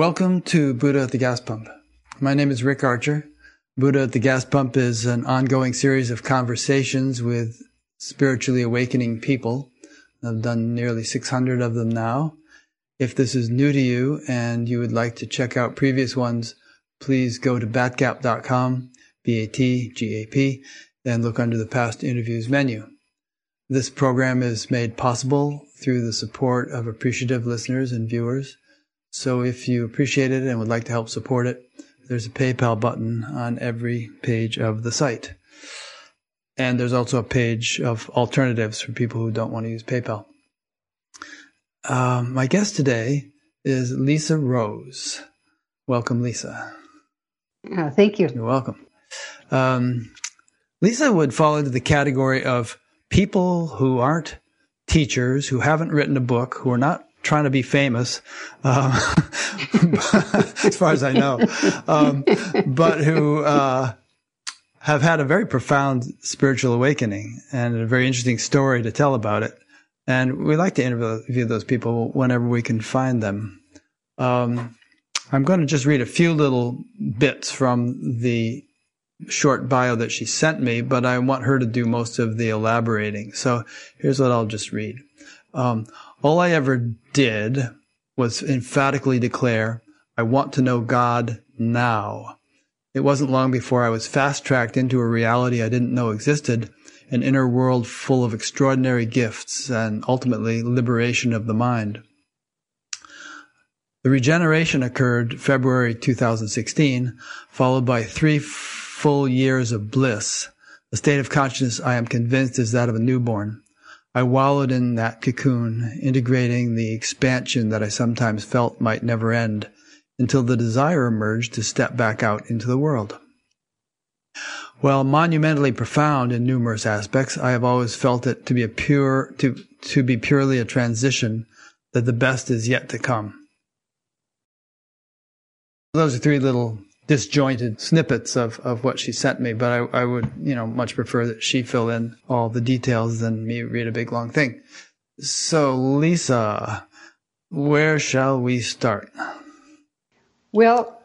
Welcome to Buddha at the Gas Pump. My name is Rick Archer. Buddha at the Gas Pump is an ongoing series of conversations with spiritually awakening people. I've done nearly 600 of them now. If this is new to you and you would like to check out previous ones, please go to batgap.com, B-A-T-G-A-P, and look under the past interviews menu. This program is made possible through the support of appreciative listeners and viewers. So if you appreciate it and would like to help support it, there's a PayPal button on every page of the site. And there's also a page of alternatives for people who don't want to use PayPal. Um, my guest today is Lisa Rose. Welcome, Lisa. Oh, thank you. You're welcome. Um, Lisa would fall into the category of people who aren't teachers, who haven't written a book, who are not trying to be famous, um, as far as I know, um, but who uh, have had a very profound spiritual awakening and a very interesting story to tell about it. And we like to interview those people whenever we can find them. Um, I'm going to just read a few little bits from the short bio that she sent me, but I want her to do most of the elaborating. So here's what I'll just read. All I ever did was emphatically declare, I want to know God now. It wasn't long before I was fast tracked into a reality I didn't know existed, an inner world full of extraordinary gifts and ultimately liberation of the mind. The regeneration occurred February 2016, followed by three full years of bliss. The state of consciousness I am convinced is that of a newborn. I wallowed in that cocoon, integrating the expansion that I sometimes felt might never end, until the desire emerged to step back out into the world. While monumentally profound in numerous aspects, I have always felt it to be a pure to to be purely a transition, that the best is yet to come. Those are three little disjointed snippets of, of what she sent me, but I, I would, you know, much prefer that she fill in all the details than me read a big long thing. So, Lisa, where shall we start? Well,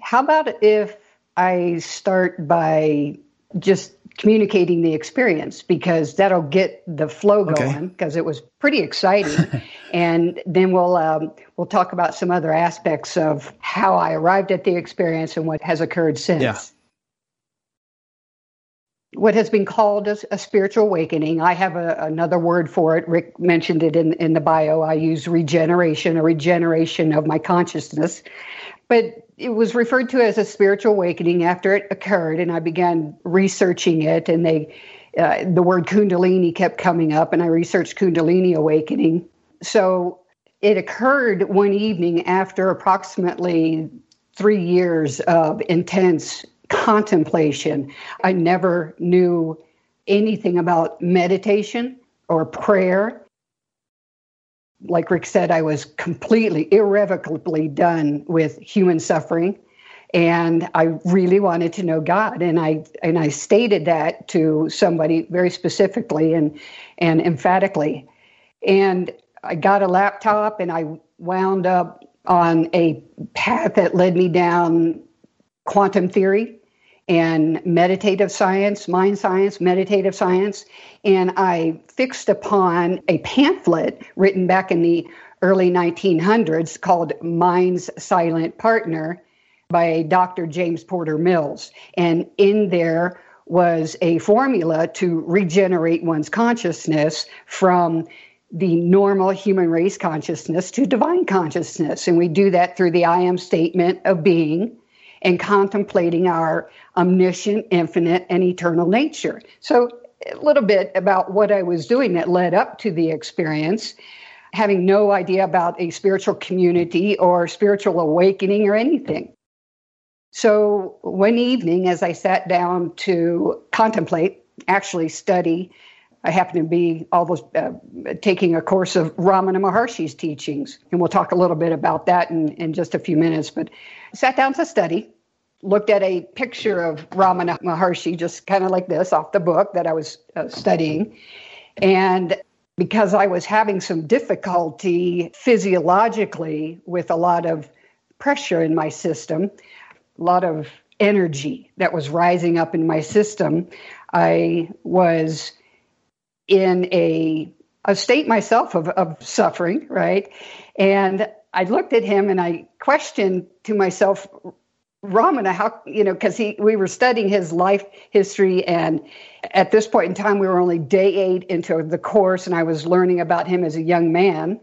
how about if I start by just communicating the experience because that'll get the flow going because okay. it was pretty exciting and then we'll um, we'll talk about some other aspects of how I arrived at the experience and what has occurred since. Yeah. What has been called a, a spiritual awakening, I have a, another word for it. Rick mentioned it in, in the bio. I use regeneration, a regeneration of my consciousness. But it was referred to as a spiritual awakening after it occurred, and I began researching it. And they, uh, the word Kundalini kept coming up, and I researched Kundalini awakening. So it occurred one evening after approximately three years of intense contemplation. I never knew anything about meditation or prayer like Rick said, I was completely, irrevocably done with human suffering. And I really wanted to know God. And I and I stated that to somebody very specifically and and emphatically. And I got a laptop and I wound up on a path that led me down quantum theory and meditative science, mind science, meditative science. And I fixed upon a pamphlet written back in the early 1900s called Mind's Silent Partner by Dr. James Porter Mills. And in there was a formula to regenerate one's consciousness from the normal human race consciousness to divine consciousness. And we do that through the I am statement of being and contemplating our omniscient, infinite, and eternal nature. So, a little bit about what I was doing that led up to the experience, having no idea about a spiritual community or spiritual awakening or anything. So, one evening, as I sat down to contemplate, actually study, I happened to be almost uh, taking a course of Ramana Maharshi's teachings, and we'll talk a little bit about that in, in just a few minutes. But sat down to study, looked at a picture of Ramana Maharshi, just kind of like this off the book that I was uh, studying. And because I was having some difficulty physiologically with a lot of pressure in my system, a lot of energy that was rising up in my system. I was in a a state myself of, of suffering, right? And I looked at him and I questioned to myself, Ramana, how you know, because he we were studying his life history, and at this point in time, we were only day eight into the course, and I was learning about him as a young man,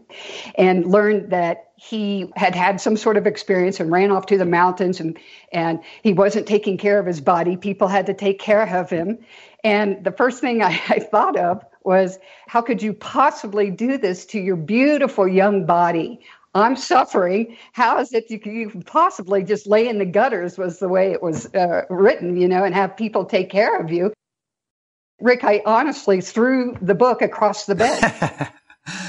and learned that he had had some sort of experience and ran off to the mountains, and and he wasn't taking care of his body. People had to take care of him, and the first thing I, I thought of was, how could you possibly do this to your beautiful young body? I'm suffering. How is it you can possibly just lay in the gutters? Was the way it was uh, written, you know, and have people take care of you. Rick, I honestly threw the book across the bed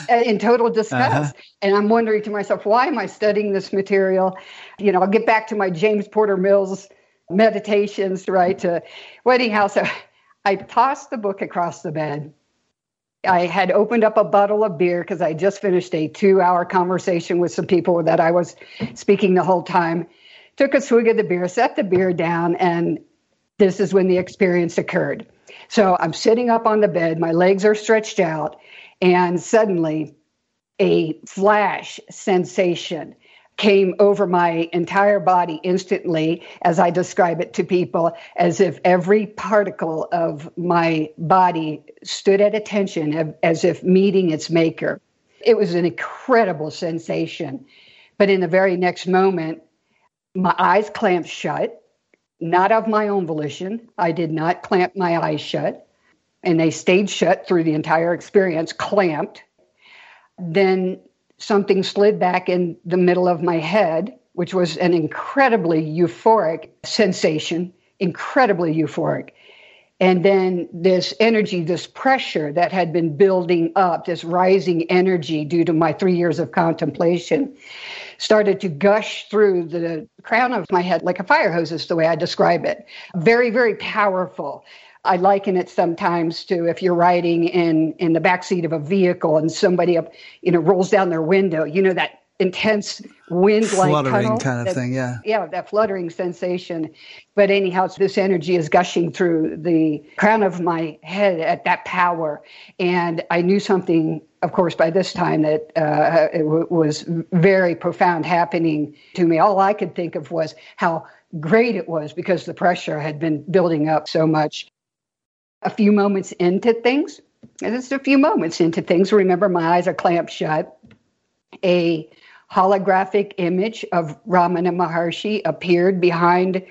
in total disgust. Uh-huh. And I'm wondering to myself, why am I studying this material? You know, I'll get back to my James Porter Mills meditations, right? To wedding house. I tossed the book across the bed I had opened up a bottle of beer because I just finished a two hour conversation with some people that I was speaking the whole time. Took a swig of the beer, set the beer down, and this is when the experience occurred. So I'm sitting up on the bed, my legs are stretched out, and suddenly a flash sensation came over my entire body instantly as I describe it to people, as if every particle of my body stood at attention, as if meeting its maker. It was an incredible sensation. But in the very next moment, my eyes clamped shut, not of my own volition. I did not clamp my eyes shut, and they stayed shut through the entire experience, clamped. Then something slid back in the middle of my head, which was an incredibly euphoric sensation, incredibly euphoric. And then this energy, this pressure that had been building up, this rising energy due to my three years of contemplation, started to gush through the crown of my head like a fire hose, is the way I describe it. Very, very powerful. I liken it sometimes to if you're riding in in the backseat of a vehicle and somebody up, you know, rolls down their window. You know that intense wind like fluttering kind of that, thing. Yeah, yeah, that fluttering sensation. But anyhow, this energy is gushing through the crown of my head at that power, and I knew something. Of course, by this time, that uh, it w- was very profound happening to me. All I could think of was how great it was because the pressure had been building up so much a few moments into things, just a few moments into things, remember my eyes are clamped shut. A holographic image of Ramana Maharshi appeared behind.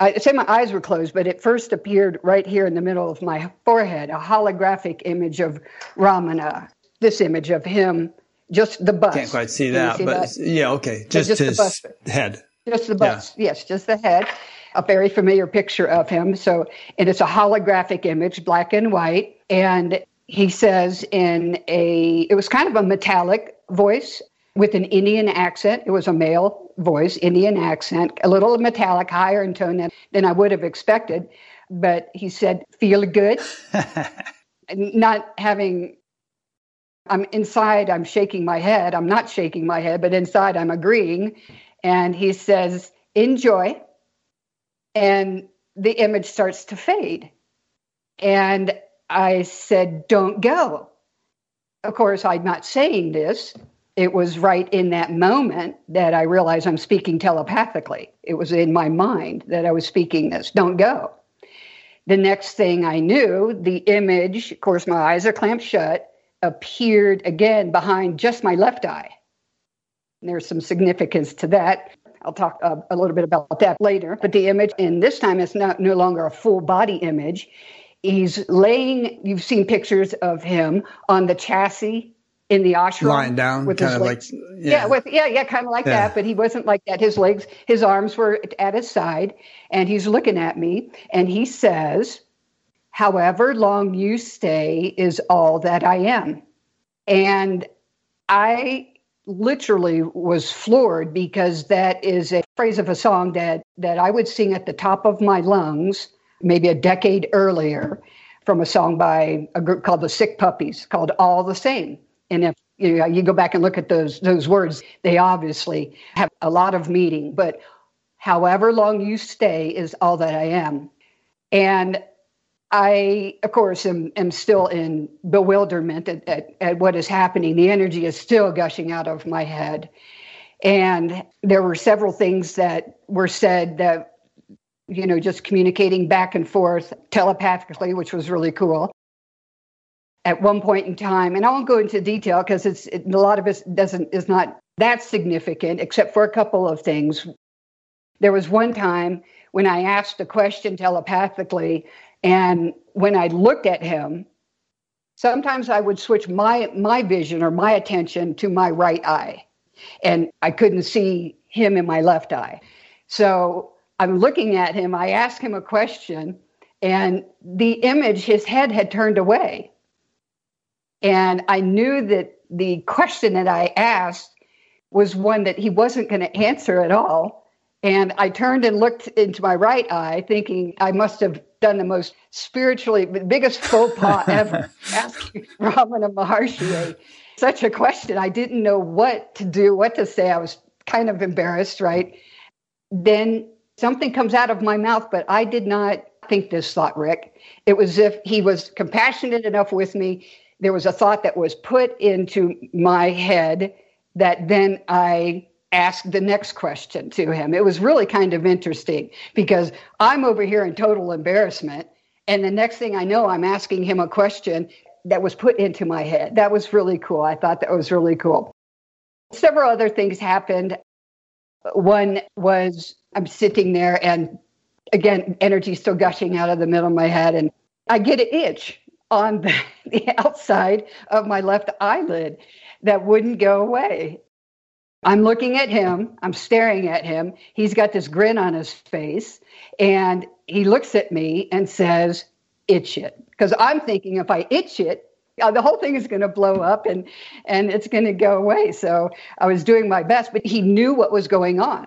I say my eyes were closed, but it first appeared right here in the middle of my forehead. A holographic image of Ramana. This image of him, just the bust. Can't quite see that, see but that? yeah, okay, just, just his head. Just the bust, yeah. yes, just the head a very familiar picture of him. So, and it's a holographic image, black and white. And he says in a, it was kind of a metallic voice with an Indian accent. It was a male voice, Indian accent, a little metallic, higher in tone than, than I would have expected. But he said, feel good. not having, I'm inside, I'm shaking my head. I'm not shaking my head, but inside I'm agreeing. And he says, enjoy and the image starts to fade. And I said, Don't go. Of course, I'm not saying this. It was right in that moment that I realized I'm speaking telepathically. It was in my mind that I was speaking this. Don't go. The next thing I knew, the image, of course, my eyes are clamped shut, appeared again behind just my left eye. And there's some significance to that. I'll talk uh, a little bit about that later. But the image, and this time it's not no longer a full body image. He's laying. You've seen pictures of him on the chassis in the ashram, lying down, with kind his of legs. like yeah, yeah, with, yeah, yeah kind of like yeah. that. But he wasn't like that. His legs, his arms were at his side, and he's looking at me, and he says, "However long you stay is all that I am," and I literally was floored because that is a phrase of a song that that I would sing at the top of my lungs maybe a decade earlier from a song by a group called the Sick Puppies called All the Same. And if You know, you go back and look at those those words. They obviously have a lot of meaning, but however long you stay is all that I am. And I, of course, am, am still in bewilderment at, at, at what is happening. The energy is still gushing out of my head. And there were several things that were said that you know, just communicating back and forth telepathically, which was really cool. At one point in time, and I won't go into detail because it's it, a lot of it doesn't is not that significant, except for a couple of things. There was one time when I asked a question telepathically, and when I looked at him, sometimes I would switch my my vision or my attention to my right eye, and I couldn't see him in my left eye. So I'm looking at him. I ask him a question, and the image, his head had turned away. And I knew that the question that I asked was one that he wasn't going to answer at all. And I turned and looked into my right eye, thinking I must have done the most spiritually, biggest faux pas ever, asking Ramana Maharshi such a question. I didn't know what to do, what to say. I was kind of embarrassed, right? Then something comes out of my mouth, but I did not think this thought, Rick. It was if he was compassionate enough with me. There was a thought that was put into my head that then I asked the next question to him. It was really kind of interesting because I'm over here in total embarrassment. And the next thing I know, I'm asking him a question that was put into my head. That was really cool. I thought that was really cool. Several other things happened. One was I'm sitting there and again, energy still gushing out of the middle of my head. And I get an itch on the, the outside of my left eyelid that wouldn't go away. I'm looking at him, I'm staring at him. He's got this grin on his face, and he looks at me and says, Itch it. Because I'm thinking if I itch it, uh, the whole thing is going to blow up and and it's going to go away. So I was doing my best, but he knew what was going on,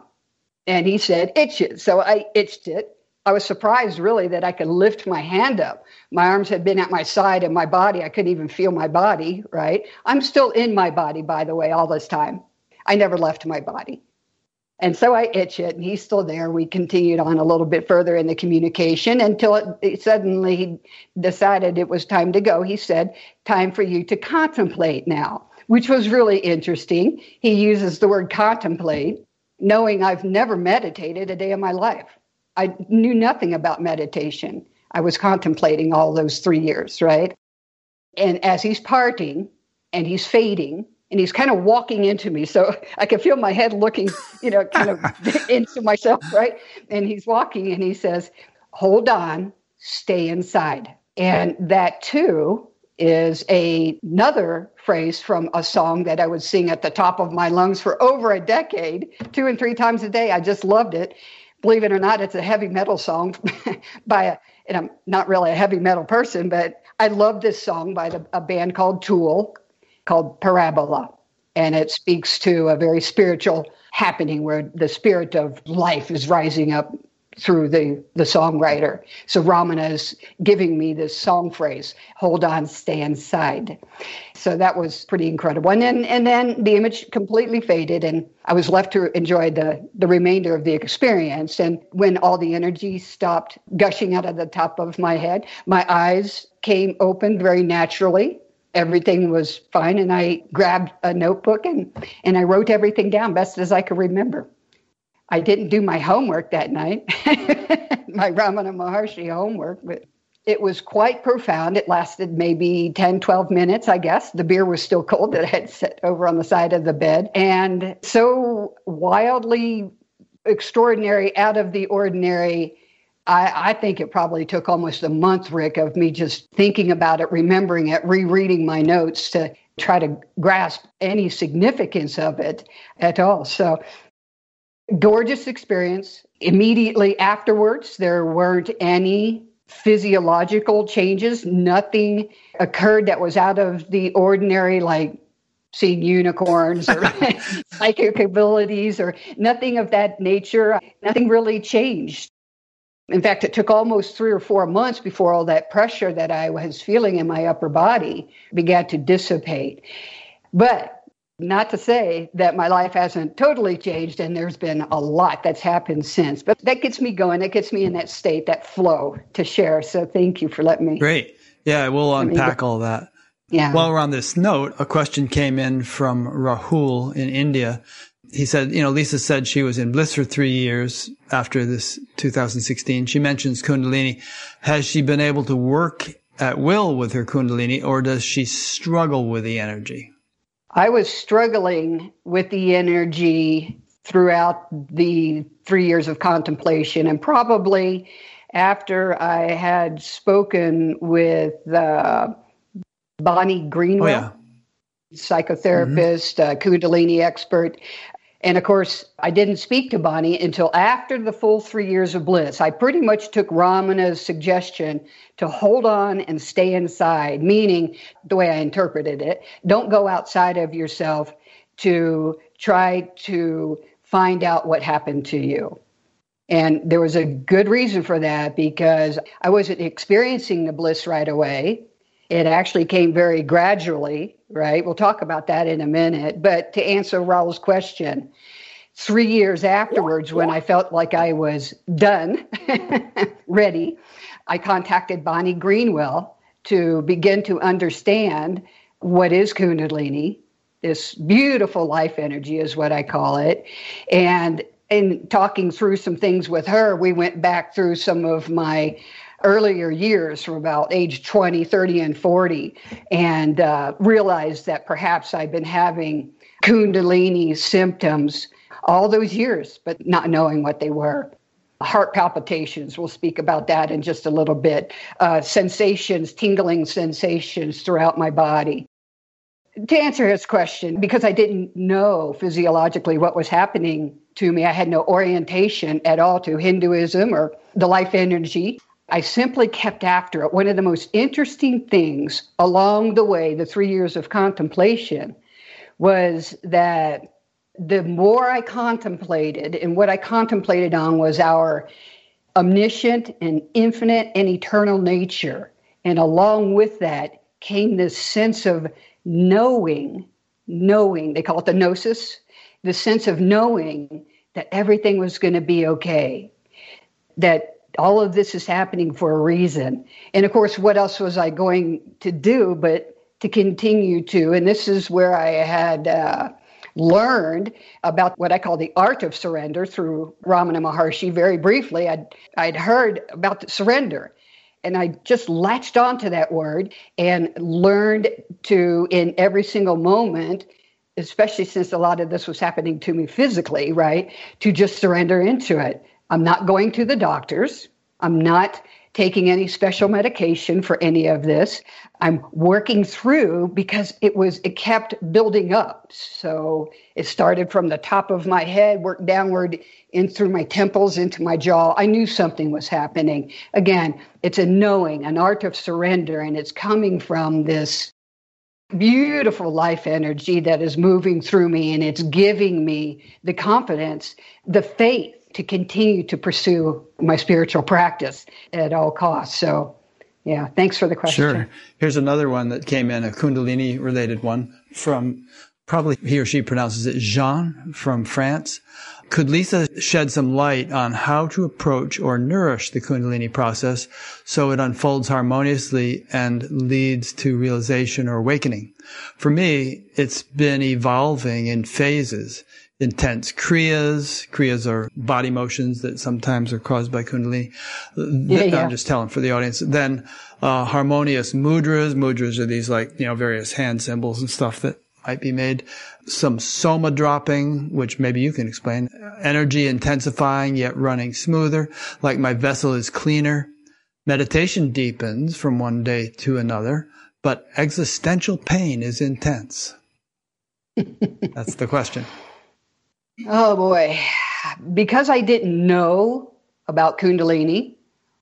and he said itch it. So I itched it. I was surprised really that I could lift my hand up. My arms had been at my side and my body. I couldn't even feel my body. Right. I'm still in my body, by the way, all this time. I never left my body. And so I itch it, and he's still there. We continued on a little bit further in the communication until it, it suddenly he decided it was time to go. He said, Time for you to contemplate now, which was really interesting. He uses the word contemplate, knowing I've never meditated a day of my life. I knew nothing about meditation. I was contemplating all those three years, right? And as he's parting and he's fading, and he's kind of walking into me. So I can feel my head looking, you know, kind of into myself, right? And he's walking and he says, Hold on, stay inside. And that too is a, another phrase from a song that I would sing at the top of my lungs for over a decade, two and three times a day. I just loved it. Believe it or not, it's a heavy metal song by a, and I'm not really a heavy metal person, but I love this song by the, a band called Tool called Parabola. And it speaks to a very spiritual happening where the spirit of life is rising up through the, the songwriter. So Ramana is giving me this song phrase, hold on, stay inside. So that was pretty incredible. And then and then the image completely faded and I was left to enjoy the, the remainder of the experience. And when all the energy stopped gushing out of the top of my head, my eyes came open very naturally everything was fine and i grabbed a notebook and, and i wrote everything down best as i could remember. I didn't do my homework that night my ramana maharshi homework but it was quite profound. It lasted maybe 10 12 minutes i guess. The beer was still cold that i had set over on the side of the bed. And so wildly extraordinary out of the ordinary I, I, think it probably took almost a month, Rick, of me just thinking about it, remembering it, rereading my notes to try to grasp any significance of it at all. So, gorgeous experience. Immediately afterwards, there weren't any physiological changes. Nothing occurred that was out of the ordinary, like seeing unicorns or psychic abilities or nothing of that nature. Nothing really changed. In fact, it took almost three or four months before all that pressure that I was feeling in my upper body began to dissipate. But not to say that my life hasn't totally changed and there's been a lot that's happened since, but that gets me going. That gets me in that state, that flow to share. So thank you for letting me. Great. Yeah, we'll unpack all that. Yeah. While we're on this note, a question came in from Rahul in India. He said, you know, Lisa said she was in bliss for three years after this 2016. She mentions Kundalini. Has she been able to work at will with her Kundalini or does she struggle with the energy? I was struggling with the energy throughout the three years of contemplation, and probably after I had spoken with uh, Bonnie Greenwell, oh, yeah. psychotherapist, mm-hmm. uh, Kundalini expert, and of course, I didn't speak to Bonnie until after the full three years of bliss. I pretty much took Ramana's suggestion to hold on and stay inside, meaning the way I interpreted it, don't go outside of yourself to try to find out what happened to you. And there was a good reason for that because I wasn't experiencing the bliss right away. It actually came very gradually, right? We'll talk about that in a minute. But to answer Rahul's question, three years afterwards, when I felt like I was done, ready, I contacted Bonnie Greenwell to begin to understand what is Kundalini. This beautiful life energy is what I call it. And in talking through some things with her, we went back through some of my earlier years from about age 20, 30, and 40, and uh, realized that perhaps I've been having Kundalini symptoms all those years, but not knowing what they were. Heart palpitations, we'll speak about that in just a little bit. Uh, sensations, tingling sensations throughout my body. To answer his question, because I didn't know physiologically what was happening to me, I had no orientation at all to Hinduism or the life energy. I simply kept after it. One of the most interesting things along the way, the three years of contemplation, was that the more I contemplated, and what I contemplated on was our omniscient and infinite and eternal nature. And along with that came this sense of knowing, knowing, they call it the gnosis, the sense of knowing that everything was going to be okay, that all of this is happening for a reason. And of course, what else was I going to do but to continue to? And this is where I had uh, learned about what I call the art of surrender through Ramana Maharshi. Very briefly, I'd, I'd heard about surrender. And I just latched onto that word and learned to, in every single moment, especially since a lot of this was happening to me physically, right, to just surrender into it. I'm not going to the doctors. I'm not taking any special medication for any of this. I'm working through because it was it kept building up. So it started from the top of my head, worked downward in through my temples into my jaw. I knew something was happening. Again, it's a knowing, an art of surrender, and it's coming from this beautiful life energy that is moving through me and it's giving me the confidence, the faith to continue to pursue my spiritual practice at all costs. So, yeah, thanks for the question. Sure. Here's another one that came in, a Kundalini related one from probably he or she pronounces it Jean from France. Could Lisa shed some light on how to approach or nourish the Kundalini process so it unfolds harmoniously and leads to realization or awakening? For me, it's been evolving in phases intense kriyas. Kriyas are body motions that sometimes are caused by kundalini. Yeah, yeah. I'm just telling for the audience. Then uh, harmonious mudras. Mudras are these like you know various hand symbols and stuff that might be made. Some soma dropping, which maybe you can explain. Energy intensifying yet running smoother. Like my vessel is cleaner. Meditation deepens from one day to another, but existential pain is intense. That's the question. Oh boy. Because I didn't know about Kundalini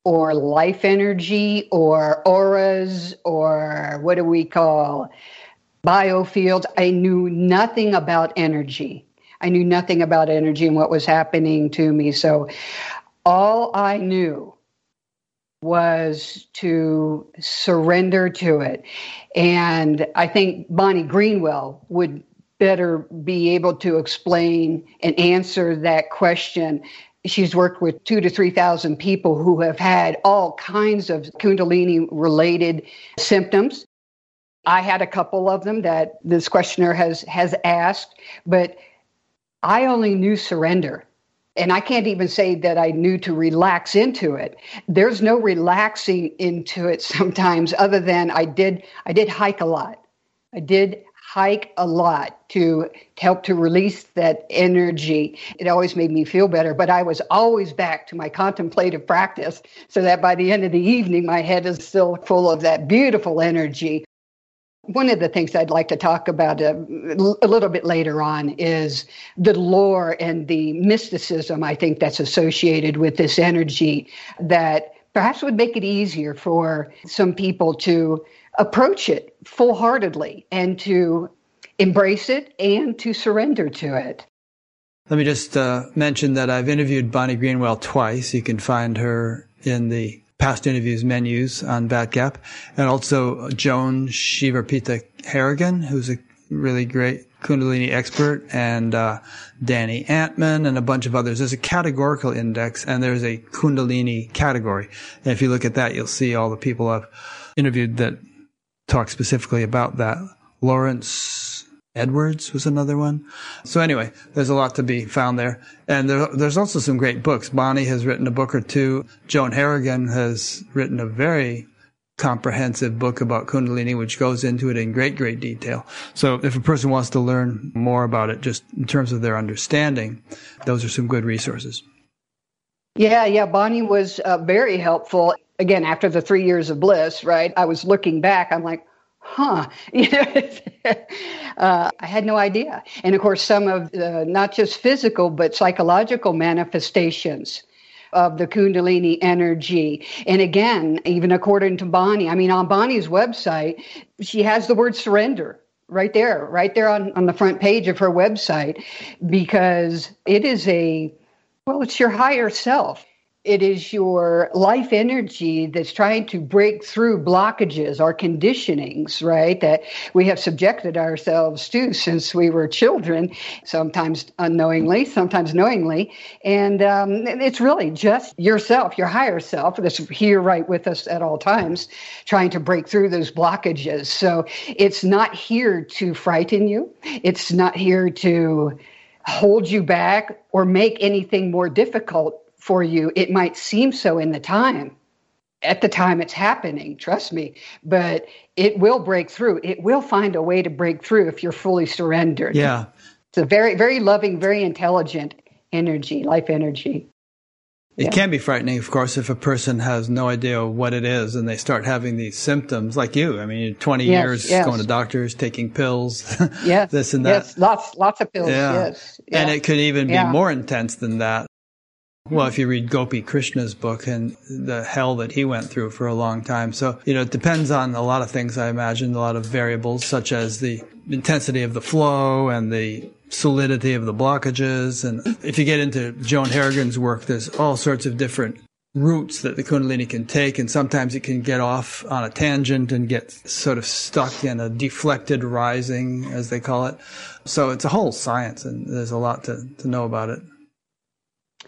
or life energy or auras or what do we call biofields, I knew nothing about energy. I knew nothing about energy and what was happening to me. So all I knew was to surrender to it. And I think Bonnie Greenwell would better be able to explain and answer that question. She's worked with two to 3,000 people who have had all kinds of Kundalini related symptoms. I had a couple of them that this questioner has, has asked, but I only knew surrender. And I can't even say that I knew to relax into it. There's no relaxing into it sometimes other than I did I did hike a lot. I did hike a lot to help to release that energy. It always made me feel better, but I was always back to my contemplative practice so that by the end of the evening, my head is still full of that beautiful energy. One of the things I'd like to talk about a, uh, a little bit later on is the lore and the mysticism, I think, that's associated with this energy that perhaps would make it easier for some people to approach it full heartedly and to embrace it and to surrender to it. Let me just uh, mention that I've interviewed Bonnie Greenwell twice. You can find her in the past interviews menus on Batgap, and also Joan Shivarpita Harrigan, who's a really great Kundalini expert, and uh, Danny Antman, and a bunch of others. There's a categorical index, and there's a Kundalini category. And if you look at that, you'll see all the people I've interviewed that talk specifically about that. Lawrence Edwards was another one. So anyway, there's a lot to be found there. And there, there's also some great books. Bonnie has written a book or two. Joan Harrigan has written a very comprehensive book about Kundalini, which goes into it in great, great detail. So if a person wants to learn more about it, just in terms of their understanding, those are some good resources. Yeah, yeah. Bonnie was uh, very helpful again, after the three years of bliss, right, I was looking back, I'm like, huh, you know, uh, I had no idea. And of course, some of the not just physical, but psychological manifestations of the Kundalini energy. And again, even according to Bonnie, I mean, on Bonnie's website, she has the word surrender right there, right there on, on the front page of her website, because it is a, well, it's your higher self it is your life energy that's trying to break through blockages or conditionings, right? That we have subjected ourselves to since we were children, sometimes unknowingly, sometimes knowingly. And um, it's really just yourself, your higher self, that's here right with us at all times, trying to break through those blockages. So it's not here to frighten you, it's not here to hold you back or make anything more difficult for you. It might seem so in the time. At the time it's happening, trust me, but it will break through. It will find a way to break through if you're fully surrendered. Yeah. It's a very, very loving, very intelligent energy, life energy. It yeah. can be frightening, of course, if a person has no idea what it is and they start having these symptoms, like you. I mean, 20 yes, years yes. going to doctors, taking pills, yes, this and that. Yes, lots, lots of pills. Yeah. Yes, yeah. and it could even be more intense than that. Well, if you read Gopi Krishna's book and the hell that he went through for a long time. So, you know, it depends on a lot of things, I imagine, a lot of variables, such as the intensity of the flow and the solidity of the blockages. And if you get into Joan Harrigan's work, there's all sorts of different routes that the Kundalini can take. And sometimes it can get off on a tangent and get sort of stuck in a deflected rising, as they call it. So it's a whole science and there's a lot to, to know about it.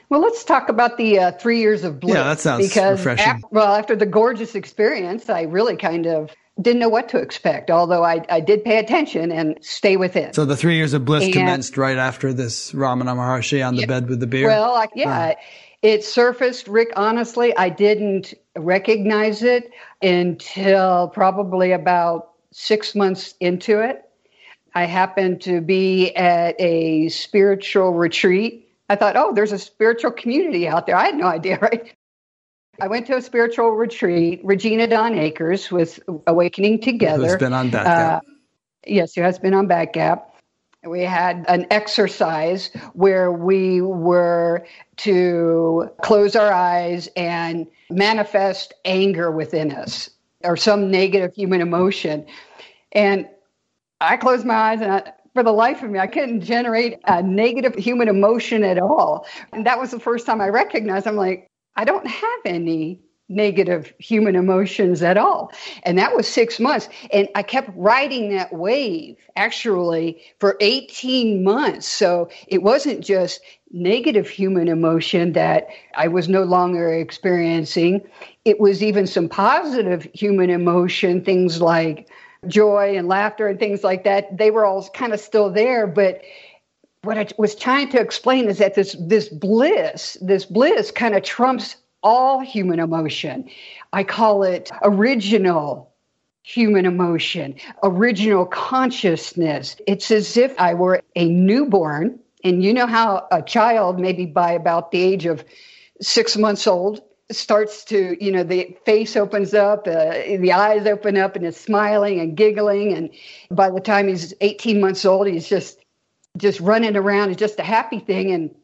Well, let's talk about the uh, three years of bliss. Yeah, that sounds because refreshing. After, well, after the gorgeous experience, I really kind of didn't know what to expect, although I, I did pay attention and stay with it. So the three years of bliss and, commenced right after this Ramana Maharshi on the yeah, bed with the beer? Well, I, yeah. It surfaced, Rick. Honestly, I didn't recognize it until probably about six months into it. I happened to be at a spiritual retreat I thought, oh, there's a spiritual community out there. I had no idea, right? I went to a spiritual retreat. Regina Dawn Akers was Awakening Together. Who's been on Batgap. Uh, yes, who has been on Batgap. We had an exercise where we were to close our eyes and manifest anger within us or some negative human emotion. And I closed my eyes and I, for the life of me, I couldn't generate a negative human emotion at all. And that was the first time I recognized I'm like, I don't have any negative human emotions at all. And that was six months. And I kept riding that wave actually for 18 months. So it wasn't just negative human emotion that I was no longer experiencing, it was even some positive human emotion, things like joy and laughter and things like that. They were all kind of still there, but what I was trying to explain is that this this bliss, this bliss kind of trumps all human emotion. I call it original human emotion, original consciousness. It's as if I were a newborn. And you know how a child, maybe by about the age of six months old, starts to, you know, the face opens up, uh, the eyes open up, and is smiling and giggling. And by the time he's 18 months old, he's just just running around. It's just a happy thing. And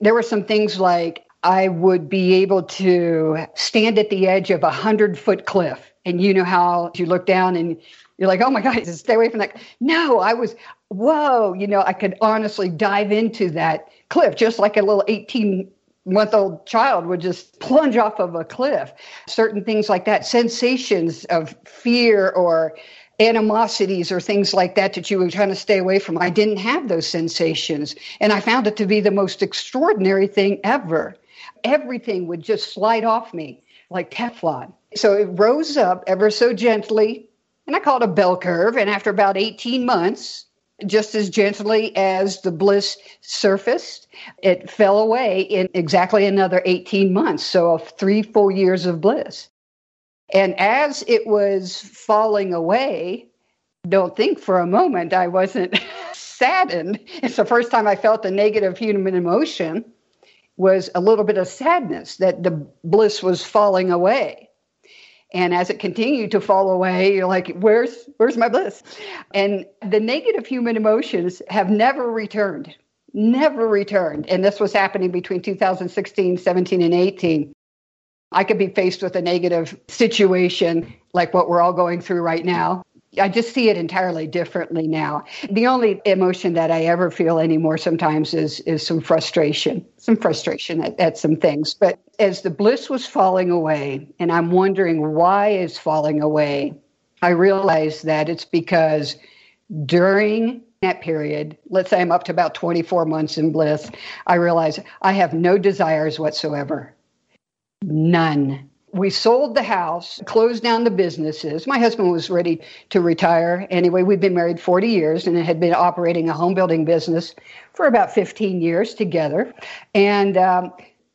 there were some things like I would be able to stand at the edge of a hundred foot cliff. And you know how you look down and you're like, oh my God, stay away from that. No, I was, whoa, you know, I could honestly dive into that cliff just like a little 18 month old child would just plunge off of a cliff. Certain things like that, sensations of fear or animosities or things like that that you were trying to stay away from. I didn't have those sensations. And I found it to be the most extraordinary thing ever everything would just slide off me like Teflon. So it rose up ever so gently, and I called a bell curve. And after about 18 months, just as gently as the bliss surfaced, it fell away in exactly another 18 months. So three full years of bliss. And as it was falling away, don't think for a moment I wasn't saddened. It's the first time I felt a negative human emotion was a little bit of sadness that the bliss was falling away. And as it continued to fall away, you're like, where's where's my bliss? And the negative human emotions have never returned. Never returned. And this was happening between 2016, 17, and 18. I could be faced with a negative situation like what we're all going through right now. I just see it entirely differently now. The only emotion that I ever feel anymore sometimes is is some frustration, some frustration at, at some things. But as the bliss was falling away, and I'm wondering why is falling away, I realize that it's because during that period, let's say I'm up to about 24 months in bliss, I realize I have no desires whatsoever. None we sold the house, closed down the businesses. My husband was ready to retire. Anyway, we've been married 40 years and had been operating a home building business for about 15 years together. And um,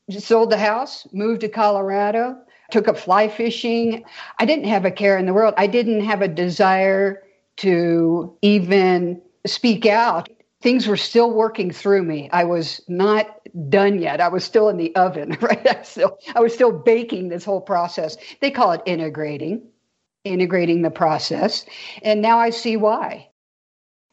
sold the house, moved to Colorado, took up fly fishing. I didn't have a care in the world. I didn't have a desire to even speak out things were still working through me. I was not done yet. I was still in the oven, right? I, still, I was still baking this whole process. They call it integrating, integrating the process. And now I see why.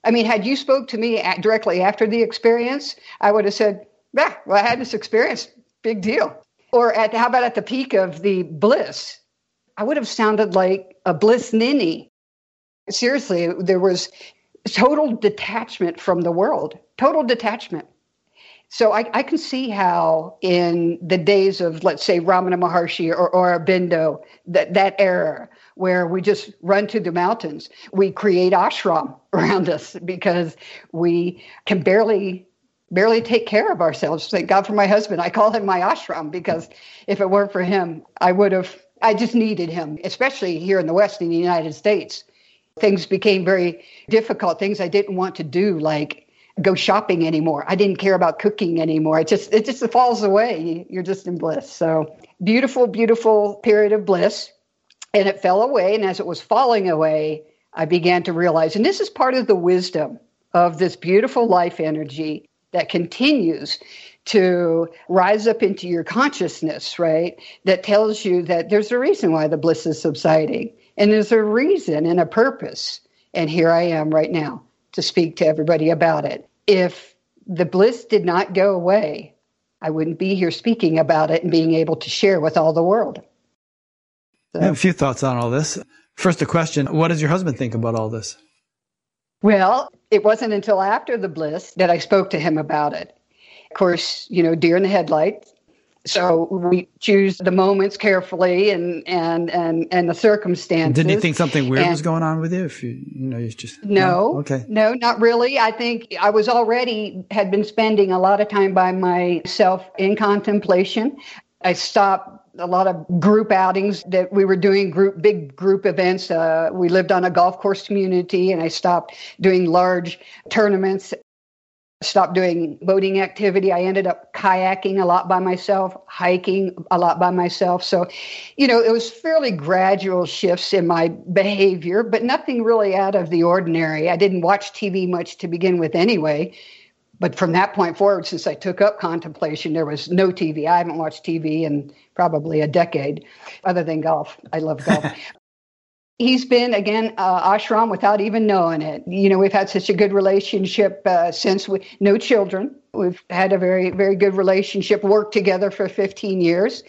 I mean, had you spoke to me directly after the experience, I would have said, yeah, well, I had this experience, big deal. Or at how about at the peak of the bliss? I would have sounded like a bliss ninny. Seriously, there was total detachment from the world, total detachment. So I, I, can see how in the days of, let's say, Ramana Maharshi or, or Aurobindo, that, that era where we just run to the mountains, we create ashram around us because we can barely barely take care of ourselves. Thank God for my husband. I call him my ashram because if it weren't for him, I would have I just needed him, especially here in the West in the United States things became very difficult, things I didn't want to do, like go shopping anymore. I didn't care about cooking anymore. It just it just falls away. You're just in bliss. So beautiful, beautiful period of bliss. And it fell away. And as it was falling away, I began to realize, and this is part of the wisdom of this beautiful life energy that continues to rise up into your consciousness, right? That tells you that there's a reason why the bliss is subsiding. And there's a reason and a purpose. And here I am right now to speak to everybody about it. If the bliss did not go away, I wouldn't be here speaking about it and being able to share with all the world. So. I have a few thoughts on all this. First, a question What does your husband think about all this? Well, it wasn't until after the bliss that I spoke to him about it. Of course, you know, deer in the headlights. So we choose the moments carefully and and and and the circumstances. Didn't you think something weird and, was going on with you? If you you know you just no, no, okay, no, not really. I think I was already had been spending a lot of time by myself in contemplation. I stopped a lot of group outings that we were doing group big group events uh, we lived on a golf course community and i stopped doing large tournaments stopped doing boating activity. I ended up kayaking a lot by myself, hiking a lot by myself. So, you know, it was fairly gradual shifts in my behavior, but nothing really out of the ordinary. I didn't watch TV much to begin with anyway. But from that point forward, since I took up contemplation, there was no TV. I haven't watched TV in probably a decade, other than golf. I love golf. he's been again uh, ashram without even knowing it. You know we've had such a good relationship uh, since we no children. We've had a very very good relationship worked together for 15 years.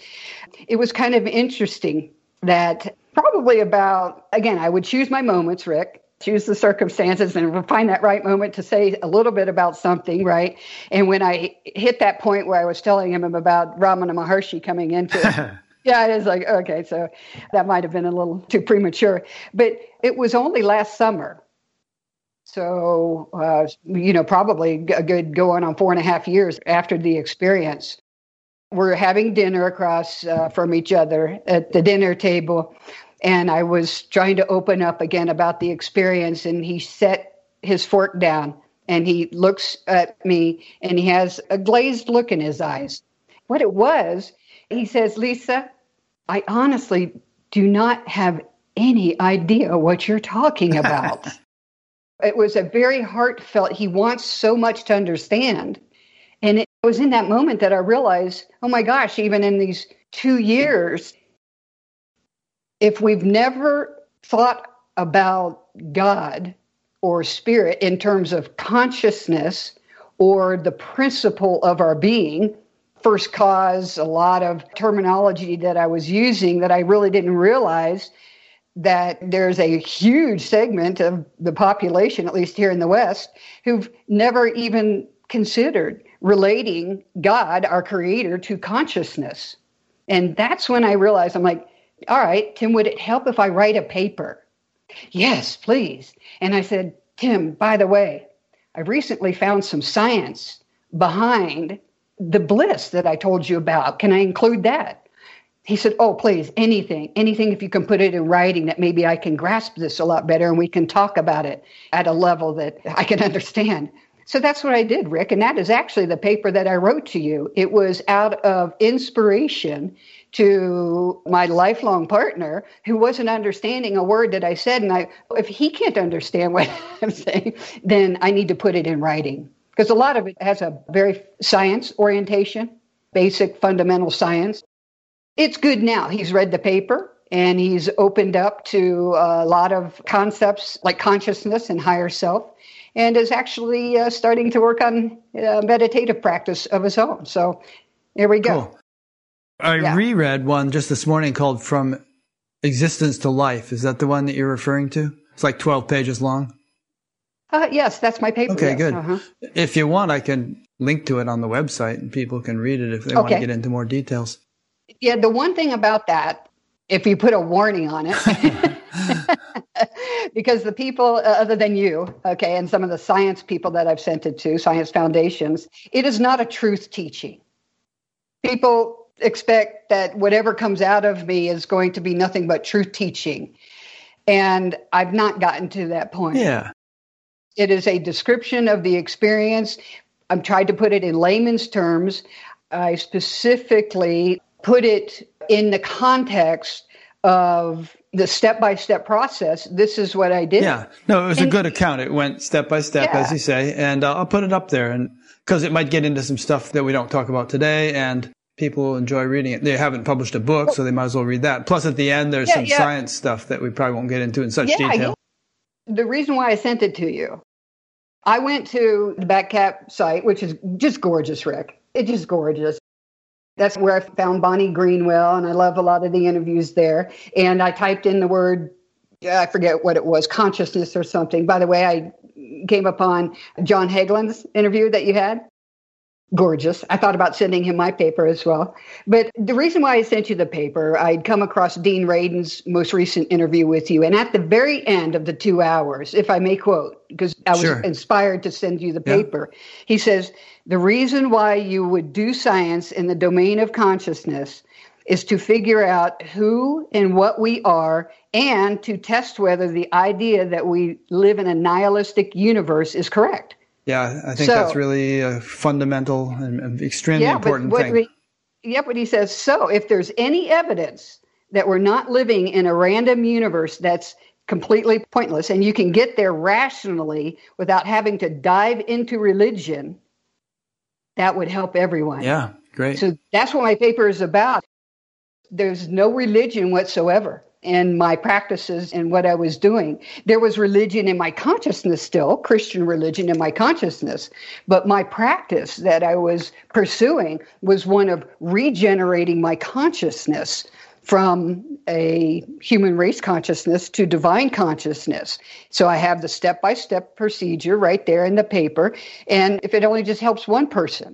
It was kind of interesting that probably about again i would choose my moments rick choose the circumstances and find that right moment to say a little bit about something right? And when i hit that point where i was telling him about ramana maharshi coming into Yeah, it is like, okay, so that might have been a little too premature. But it was only last summer. So, uh, you know, probably a good going on four and a half years after the experience. We're having dinner across uh, from each other at the dinner table. And I was trying to open up again about the experience. And he set his fork down and he looks at me and he has a glazed look in his eyes. What it was, he says, Lisa, I honestly do not have any idea what you're talking about. it was a very heartfelt, he wants so much to understand. And it was in that moment that I realized, oh my gosh, even in these two years, if we've never thought about God or spirit in terms of consciousness or the principle of our being, first cause, a lot of terminology that I was using that I really didn't realize that there's a huge segment of the population, at least here in the West, who've never even considered relating God, our creator, to consciousness. And that's when I realized I'm like, all right, Tim, would it help if I write a paper? Yes, please. And I said, Tim, by the way, I've recently found some science behind the bliss that I told you about. Can I include that? He said, Oh, please, anything, anything, if you can put it in writing that maybe I can grasp this a lot better and we can talk about it at a level that I can understand. So that's what I did, Rick. And that is actually the paper that I wrote to you. It was out of inspiration to my lifelong partner who wasn't understanding a word that I said. And I, if he can't understand what I'm saying, then I need to put it in writing because a lot of it has a very science orientation, basic fundamental science. It's good now. He's read the paper and he's opened up to a lot of concepts like consciousness and higher self and is actually uh, starting to work on uh, meditative practice of his own. So here we go. Cool. I yeah. reread one just this morning called From Existence to Life. Is that the one that you're referring to? It's like 12 pages long. Uh, yes, that's my paper. Okay, yes. good. Uh-huh. If you want, I can link to it on the website and people can read it if they okay. want to get into more details. Yeah, the one thing about that, if you put a warning on it, because the people uh, other than you, okay, and some of the science people that I've sent it to, science foundations, it is not a truth teaching. People expect that whatever comes out of me is going to be nothing but truth teaching. And I've not gotten to that point. Yeah. It is a description of the experience. I'm trying to put it in layman's terms. I specifically put it in the context of the step by step process. This is what I did. Yeah. No, it was and, a good account. It went step by step, yeah. as you say, and uh, I'll put it up there and because it might get into some stuff that we don't talk about today and people enjoy reading it. They haven't published a book, so they might as well read that. Plus at the end, there's yeah, some yeah. science stuff that we probably won't get into in such detail the reason why I sent it to you, I went to the BatGap site, which is just gorgeous, Rick. It's just gorgeous. That's where I found Bonnie Greenwell, and I love a lot of the interviews there. And I typed in the word, I forget what it was, consciousness or something. By the way, I came upon John Hagelin's interview that you had. Gorgeous. I thought about sending him my paper as well. But the reason why I sent you the paper, I'd come across Dean Radin's most recent interview with you. And at the very end of the two hours, if I may quote, because I was sure. inspired to send you the paper, yeah. he says, The reason why you would do science in the domain of consciousness is to figure out who and what we are and to test whether the idea that we live in a nihilistic universe is correct. Yeah, I think so, that's really a fundamental and extremely yeah, important but thing. yeah, but he says so. If there's any evidence that we're not living in a random universe that's completely pointless, and you can get there rationally without having to dive into religion, that would help everyone. Yeah, great. So that's what my paper is about. There's no religion whatsoever in my practices and what I was doing. There was religion in my consciousness still, Christian religion in my consciousness, but my practice that I was pursuing was one of regenerating my consciousness from a human race consciousness to divine consciousness. So I have the step by step procedure right there in the paper. And if it only just helps one person,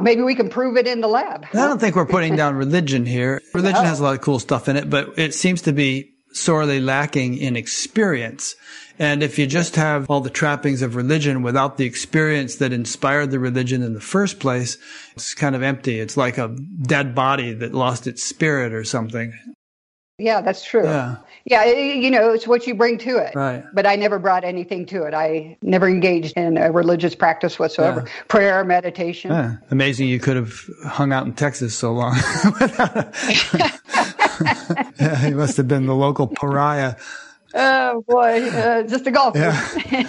Maybe we can prove it in the lab. I don't think we're putting down religion here. Religion no. has a lot of cool stuff in it, but it seems to be sorely lacking in experience. And if you just have all the trappings of religion without the experience that inspired the religion in the first place, it's kind of empty. It's like a dead body that lost its spirit or something. Yeah, that's true. Yeah. Yeah, you know, it's what you bring to it. Right. But I never brought anything to it. I never engaged in a religious practice whatsoever. Yeah. Prayer, meditation. Yeah. Amazing you could have hung out in Texas so long. yeah, he must have been the local pariah. Oh boy, uh, just a golfer. Yeah.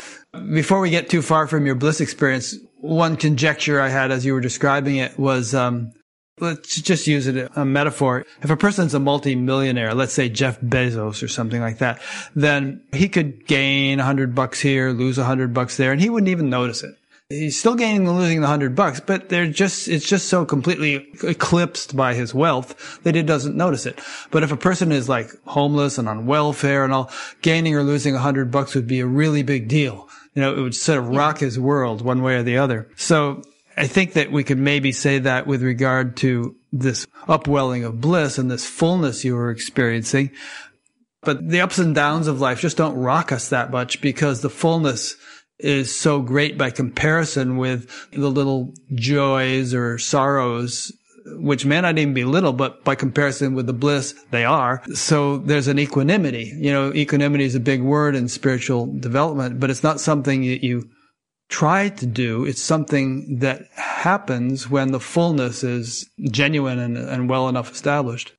Before we get too far from your bliss experience, one conjecture I had as you were describing it was um, Let's just use it a metaphor. If a person's a multimillionaire, let's say Jeff Bezos or something like that, then he could gain a hundred bucks here, lose a hundred bucks there, and he wouldn't even notice it. He's still gaining and losing the hundred bucks, but they're just, it's just so completely eclipsed by his wealth that he doesn't notice it. But if a person is like homeless and on welfare and all, gaining or losing a hundred bucks would be a really big deal. You know, it would sort of rock his world one way or the other. So I think that we could maybe say that with regard to this upwelling of bliss and this fullness you were experiencing. But the ups and downs of life just don't rock us that much because the fullness is so great by comparison with the little joys or sorrows which may not even be little, but by comparison with the bliss, they are. So there's an equanimity. You know, equanimity is a big word in spiritual development, but it's not something that you try to do. It's something that happens when the fullness is genuine and, and well enough established.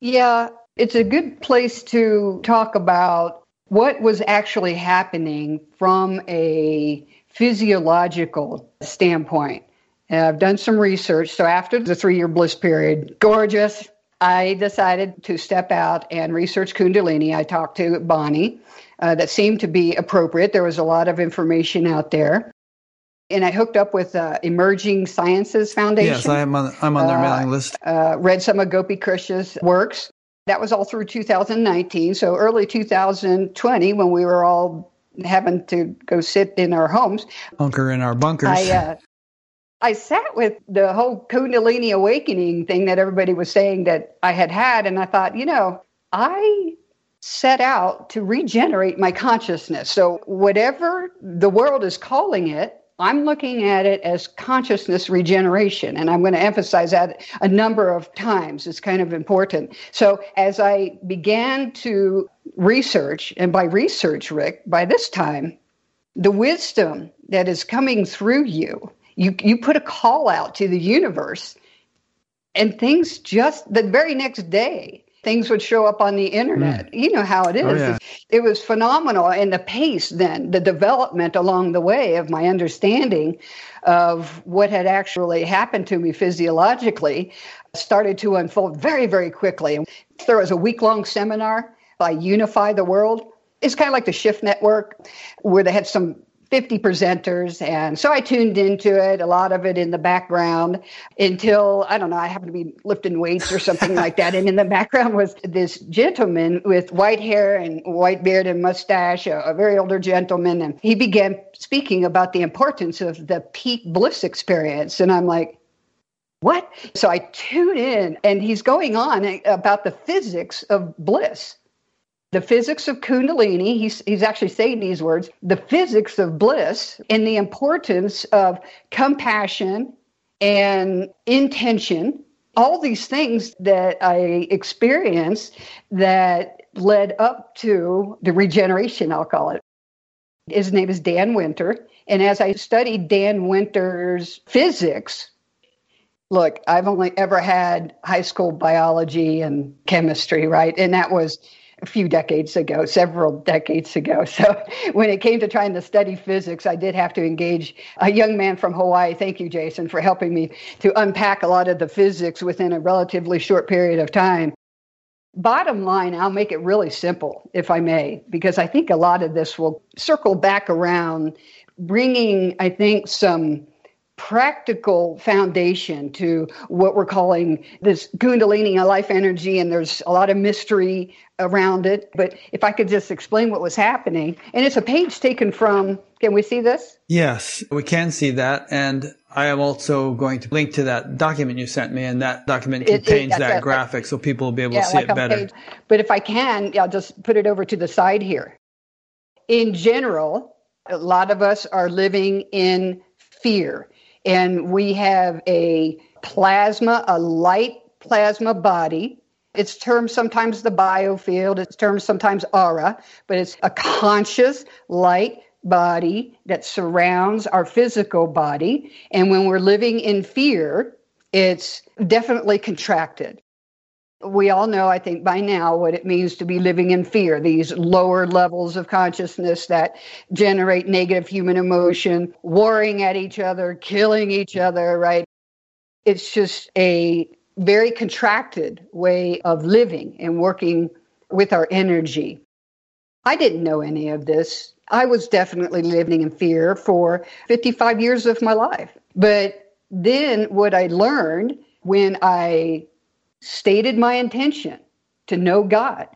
Yeah, it's a good place to talk about what was actually happening from a physiological standpoint. I've done some research. So after the three year bliss period, gorgeous, I decided to step out and research Kundalini. I talked to Bonnie uh, that seemed to be appropriate. There was a lot of information out there. And I hooked up with uh, Emerging Sciences Foundation. Yes, I am on, I'm on their uh, mailing list. Uh, read some of Gopi Krishna's works. That was all through 2019. So early 2020, when we were all having to go sit in our homes, bunker in our bunkers. I, uh, I sat with the whole Kundalini awakening thing that everybody was saying that I had had, and I thought, you know, I set out to regenerate my consciousness. So, whatever the world is calling it, I'm looking at it as consciousness regeneration. And I'm going to emphasize that a number of times. It's kind of important. So, as I began to research, and by research, Rick, by this time, the wisdom that is coming through you, you, you put a call out to the universe, and things just the very next day, things would show up on the internet. Mm. You know how it is. Oh, yeah. It was phenomenal. And the pace, then, the development along the way of my understanding of what had actually happened to me physiologically started to unfold very, very quickly. There was a week long seminar by Unify the World. It's kind of like the Shift Network, where they had some 50 presenters. And so I tuned into it, a lot of it in the background until, I don't know, I happened to be lifting weights or something like that. And in the background was this gentleman with white hair and white beard and mustache, a, a very older gentleman. And he began speaking about the importance of the peak bliss experience. And I'm like, what? So I tune in, and he's going on about the physics of bliss the physics of Kundalini. He's, he's actually saying these words the physics of bliss and the importance of compassion and intention. All these things that I experienced that led up to the regeneration, I'll call it. His name is Dan Winter. And as I studied Dan Winter's physics, look, I've only ever had high school biology and chemistry, right? And that was a few decades ago, several decades ago. So when it came to trying to study physics, I did have to engage a young man from Hawaii. Thank you, Jason, for helping me to unpack a lot of the physics within a relatively short period of time. Bottom line, I'll make it really simple, if I may, because I think a lot of this will circle back around, bringing, I think, some practical foundation to what we're calling this Kundalini life energy, and there's a lot of mystery around it. But if I could just explain what was happening, and it's a page taken from, can we see this? Yes, we can see that. And I am also going to link to that document you sent me, and that document contains it, it, that graphic so people will be able yeah, to see like it better. Page. But if I can, I'll just put it over to the side here. In general, a lot of us are living in fear and we have a plasma, a light plasma body. It's termed sometimes the biofield, it's termed sometimes aura, but it's a conscious light body that surrounds our physical body. And when we're living in fear, it's definitely contracted we all know, I think, by now what it means to be living in fear, these lower levels of consciousness that generate negative human emotion, warring at each other, killing each other, right? It's just a very contracted way of living and working with our energy. I didn't know any of this. I was definitely living in fear for 55 years of my life. But then what I learned when I stated my intention to know God.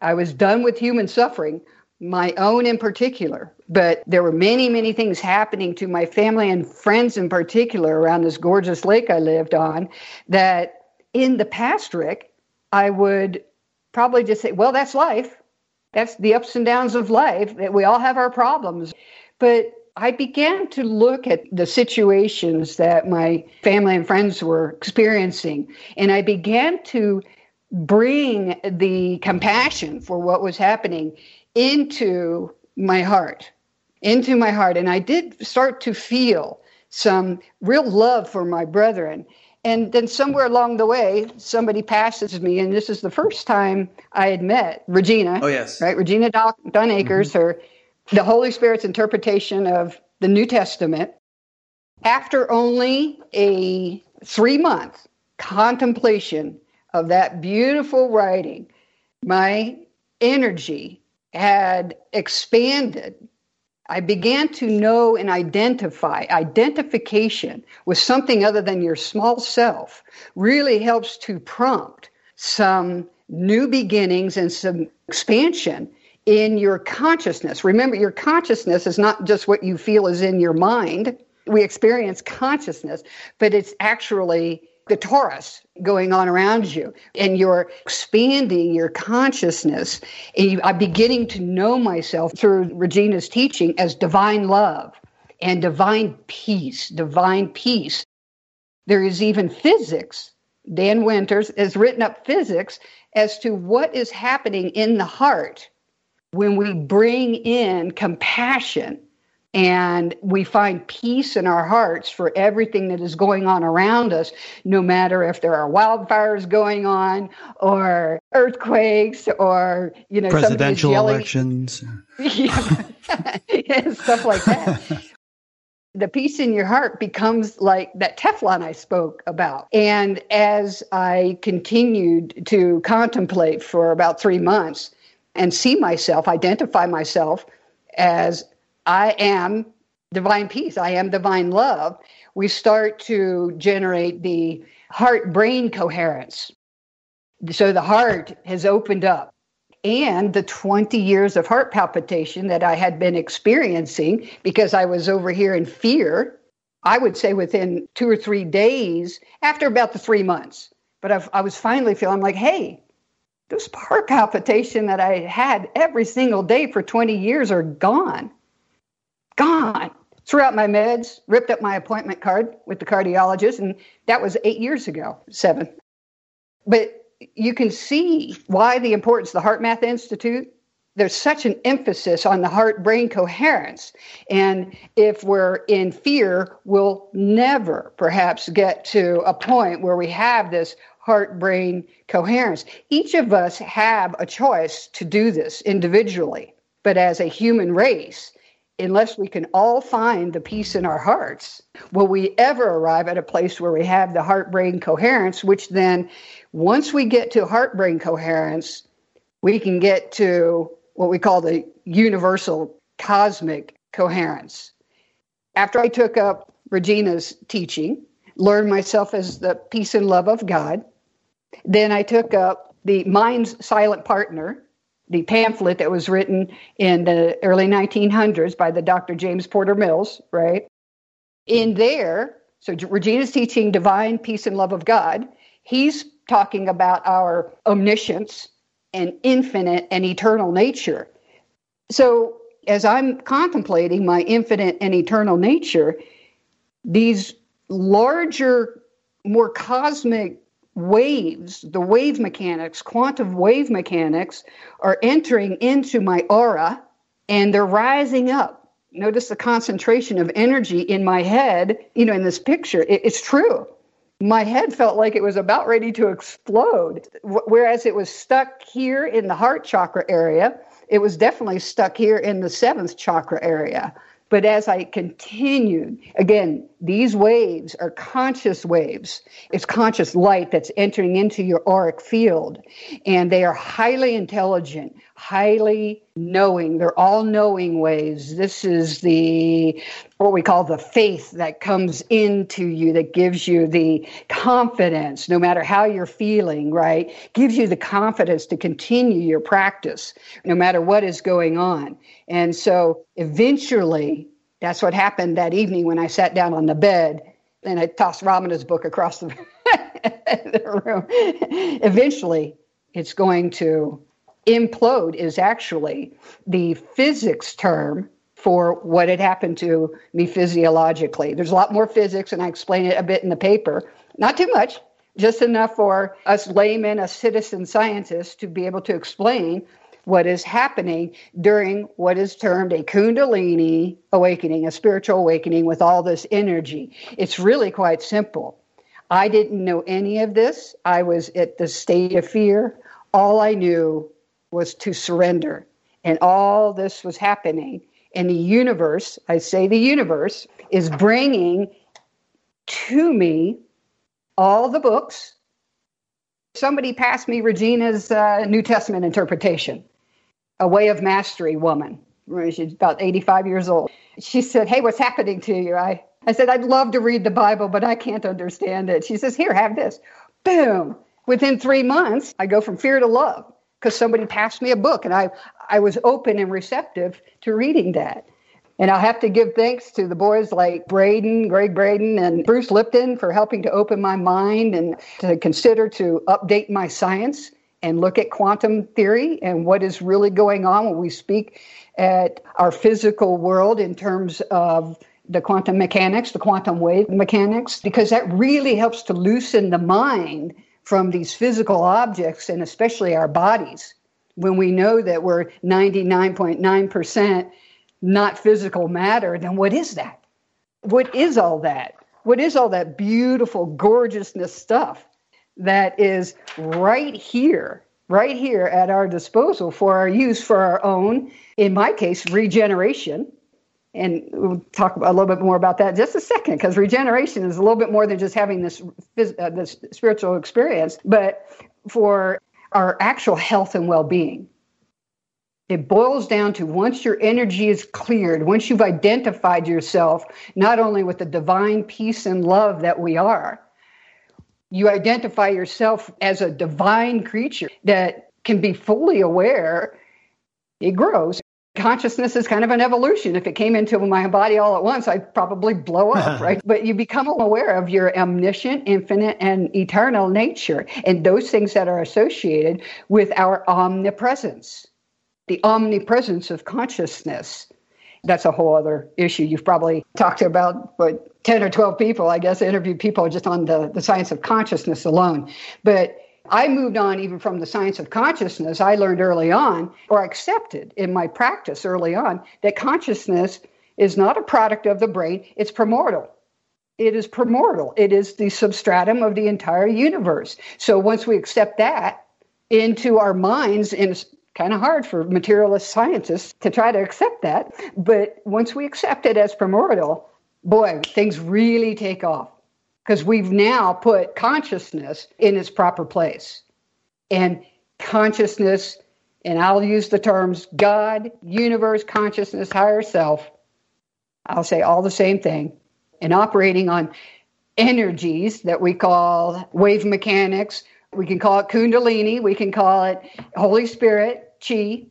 I was done with human suffering, my own in particular, but there were many, many things happening to my family and friends in particular around this gorgeous lake I lived on that in the past, Rick, I would probably just say, well, that's life. That's the ups and downs of life, that we all have our problems. But I began to look at the situations that my family and friends were experiencing, and I began to bring the compassion for what was happening into my heart, into my heart. And I did start to feel some real love for my brethren. And then somewhere along the way, somebody passes me, and this is the first time I had met Regina. Oh, yes. Right? Regina Dawn Akers, mm-hmm. her the Holy Spirit's interpretation of the New Testament, after only a three month contemplation of that beautiful writing, my energy had expanded. I began to know and identify. Identification with something other than your small self really helps to prompt some new beginnings and some expansion in your consciousness. Remember, your consciousness is not just what you feel is in your mind. We experience consciousness, but it's actually the torus going on around you. And you're expanding your consciousness. And you, i'm beginning to know myself through regina's teaching as divine love and divine peace divine peace. There is even physics. Dan winters has written up physics as to what is happening in the heart when we bring in compassion and we find peace in our hearts for everything that is going on around us, no matter if there are wildfires going on or earthquakes or you know presidential elections, yeah, stuff like that. the peace in your heart becomes like that Teflon I spoke about. And as I continued to contemplate for about three months, and see myself, identify myself as I am divine peace, I am divine love, we start to generate the heart brain coherence. So the heart has opened up. And the 20 years of heart palpitation that I had been experiencing because I was over here in fear, I would say within two or three days, after about the three months. But I've, i was finally feeling like, hey, this heart palpitation that I had every single day for 20 years are gone. Gone. Threw out my meds, ripped up my appointment card with the cardiologist, and that was eight years ago, seven. But you can see why the importance of the HeartMath Institute. There's such an emphasis on the heart brain coherence. And if we're in fear, we'll never perhaps get to a point where we have this heart brain coherence. Each of us have a choice to do this individually, but as a human race, unless we can all find the peace in our hearts, will we ever arrive at a place where we have the heart brain coherence, which then, once we get to heart brain coherence, we can get to what we call the universal cosmic coherence. After I took up Regina's teaching, learned myself as the peace and love of God, then I took up the Mind's Silent Partner, the pamphlet that was written in the early 1900s by the Dr. James Porter Mills, right? In there, so Regina's teaching divine peace and love of God. He's talking about our omniscience and infinite and eternal nature. So, as I'm contemplating my infinite and eternal nature, these larger, more cosmic waves, the wave mechanics, quantum wave mechanics, are entering into my aura and they're rising up. Notice the concentration of energy in my head, you know, in this picture. It, it's true. My head felt like it was about ready to explode. Whereas it was stuck here in the heart chakra area, it was definitely stuck here in the seventh chakra area. But as I continued, again, these waves are conscious waves. It's conscious light that's entering into your auric field. And they are highly intelligent, highly knowing. They're all knowing ways. This is the what we call the faith that comes into you that gives you the confidence no matter how you're feeling, right? Gives you the confidence to continue your practice no matter what is going on. And so eventually that's what happened that evening when I sat down on the bed and I tossed Ramana's book across the, the room. Eventually, it's going to implode, is actually the physics term for what had happened to me physiologically. There's a lot more physics, and I explain it a bit in the paper. Not too much, just enough for us laymen, us citizen scientists, to be able to explain what is happening during what is termed a Kundalini awakening, a spiritual awakening with all this energy. It's really quite simple. I didn't know any of this. I was at the state of fear. All I knew was to surrender. And all this was happening. And the universe, I say the universe, is bringing to me all the books. Somebody passed me Regina's uh, New Testament interpretation a way of mastery woman. She's about 85 years old. She said, Hey, what's happening to you? I, I said, I'd love to read the Bible, but I can't understand it. She says, Here, have this. Boom. Within three months, I go from fear to love because somebody passed me a book and I, I was open and receptive to reading that. And I'll have to give thanks to the boys like Braden, Gregg Braden, and Bruce Lipton for helping to open my mind and to consider to update my science and look at quantum theory and what is really going on when we speak at our physical world in terms of the quantum mechanics, the quantum wave mechanics, because that really helps to loosen the mind from these physical objects and especially our bodies. When we know that we're 99.9% not physical matter, then what is that? What is all that? What is all that beautiful gorgeousness stuff? that is right here, right here at our disposal for our use for our own, in my case, regeneration. And we'll talk a little bit more about that just a second, because regeneration is a little bit more than just having this, uh, this spiritual experience, but for our actual health and well being. It boils down to once your energy is cleared, once you've identified yourself not only with the divine peace and love that we are, you identify yourself as a divine creature that can be fully aware, it grows. Consciousness is kind of an evolution. If it came into my body all at once, I'd probably blow up, right? But you become aware of your omniscient, infinite, and eternal nature and those things that are associated with our omnipresence the omnipresence of consciousness. That's a whole other issue. You've probably talked to about what 10 or 12 people, I guess, interviewed people just on the, the science of consciousness alone. But I moved on even from the science of consciousness. I learned early on, or accepted in my practice early on, that consciousness is not a product of the brain, it's primordial. It is primordial. It is the substratum of the entire universe. So once we accept that into our minds and it's kind of hard for materialist scientists to try to accept that. But once we accept it as primordial, boy, things really take off because we've now put consciousness in its proper place. And consciousness, and I'll use the terms God, universe, consciousness, higher self, I'll say all the same thing, and operating on energies that we call wave mechanics we can call it Kundalini. We can call it Holy Spirit, Chi.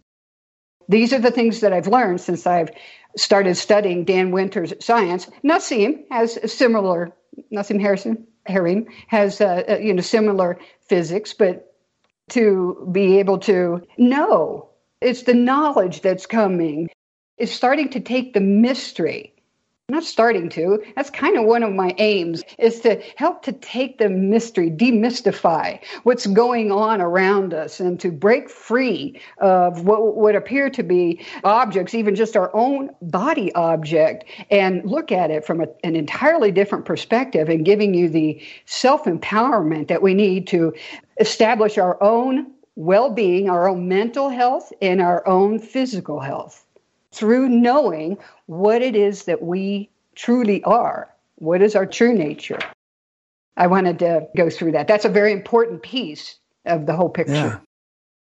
These are the things that I've learned since I've started studying Dan Winter's science. Nassim has a similar, Nassim Harrison, Harim has a, a, you know similar physics, but to be able to know, it's the knowledge that's coming. It's starting to take the mystery not starting to. That's kind of one of my aims is to help to take the mystery, demystify what's going on around us and to break free of what would appear to be objects, even just our own body object, and look at it from a, an entirely different perspective and giving you the self empowerment that we need to establish our own well being, our own mental health, and our own physical health through knowing what it is that we truly are. What is our true nature? I wanted to go through that. That's a very important piece of the whole picture. Yeah.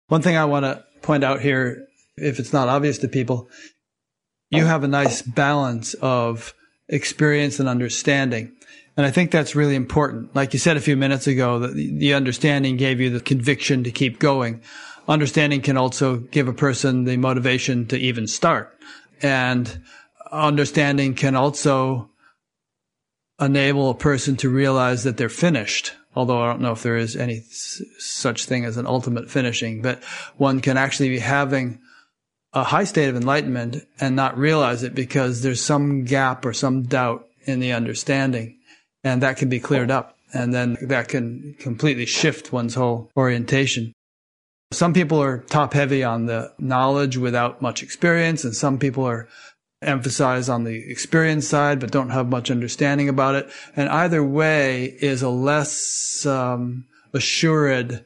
One thing I want to point out here, if it's not obvious to people, you have a nice balance of experience and understanding. And I think that's really important. Like you said a few minutes ago, that the understanding gave you the conviction to keep going understanding can also give a person the motivation to even start. And understanding can also enable a person to realize that they're finished. Although I don't know if there is any such thing as an ultimate finishing, but one can actually be having a high state of enlightenment and not realize it because there's some gap or some doubt in the understanding. And that can be cleared up. And then that can completely shift one's whole orientation. Some people are top heavy on the knowledge without much experience, and some people are emphasize on the experience side, but don't have much understanding about it. And either way is a less um, assured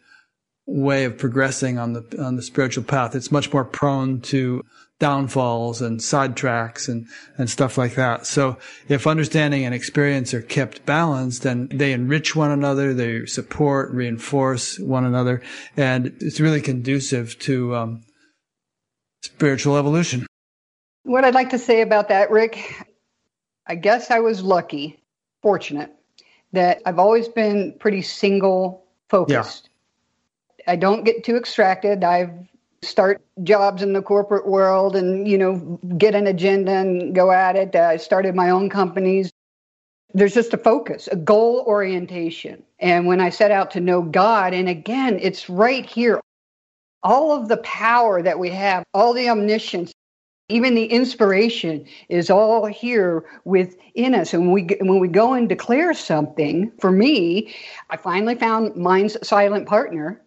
way of progressing on the on the spiritual path. It's much more prone to downfalls and sidetracks and, and stuff like that. So if understanding and experience are kept balanced and they enrich one another, they support, reinforce one another, and it's really conducive to um, spiritual evolution. What I'd like to say about that, Rick, I guess I was lucky, fortunate, that I've always been pretty single focused. Yeah. I don't get too extracted. I've start jobs in the corporate world and you know get an agenda and go at it. I started my own companies. There's just a focus a goal orientation. And when i set out to know god and again it's right here all of the power that we have all the omniscience even the inspiration is all here within us. And we when we go and declare something for me i finally found Mind's Silent Partner.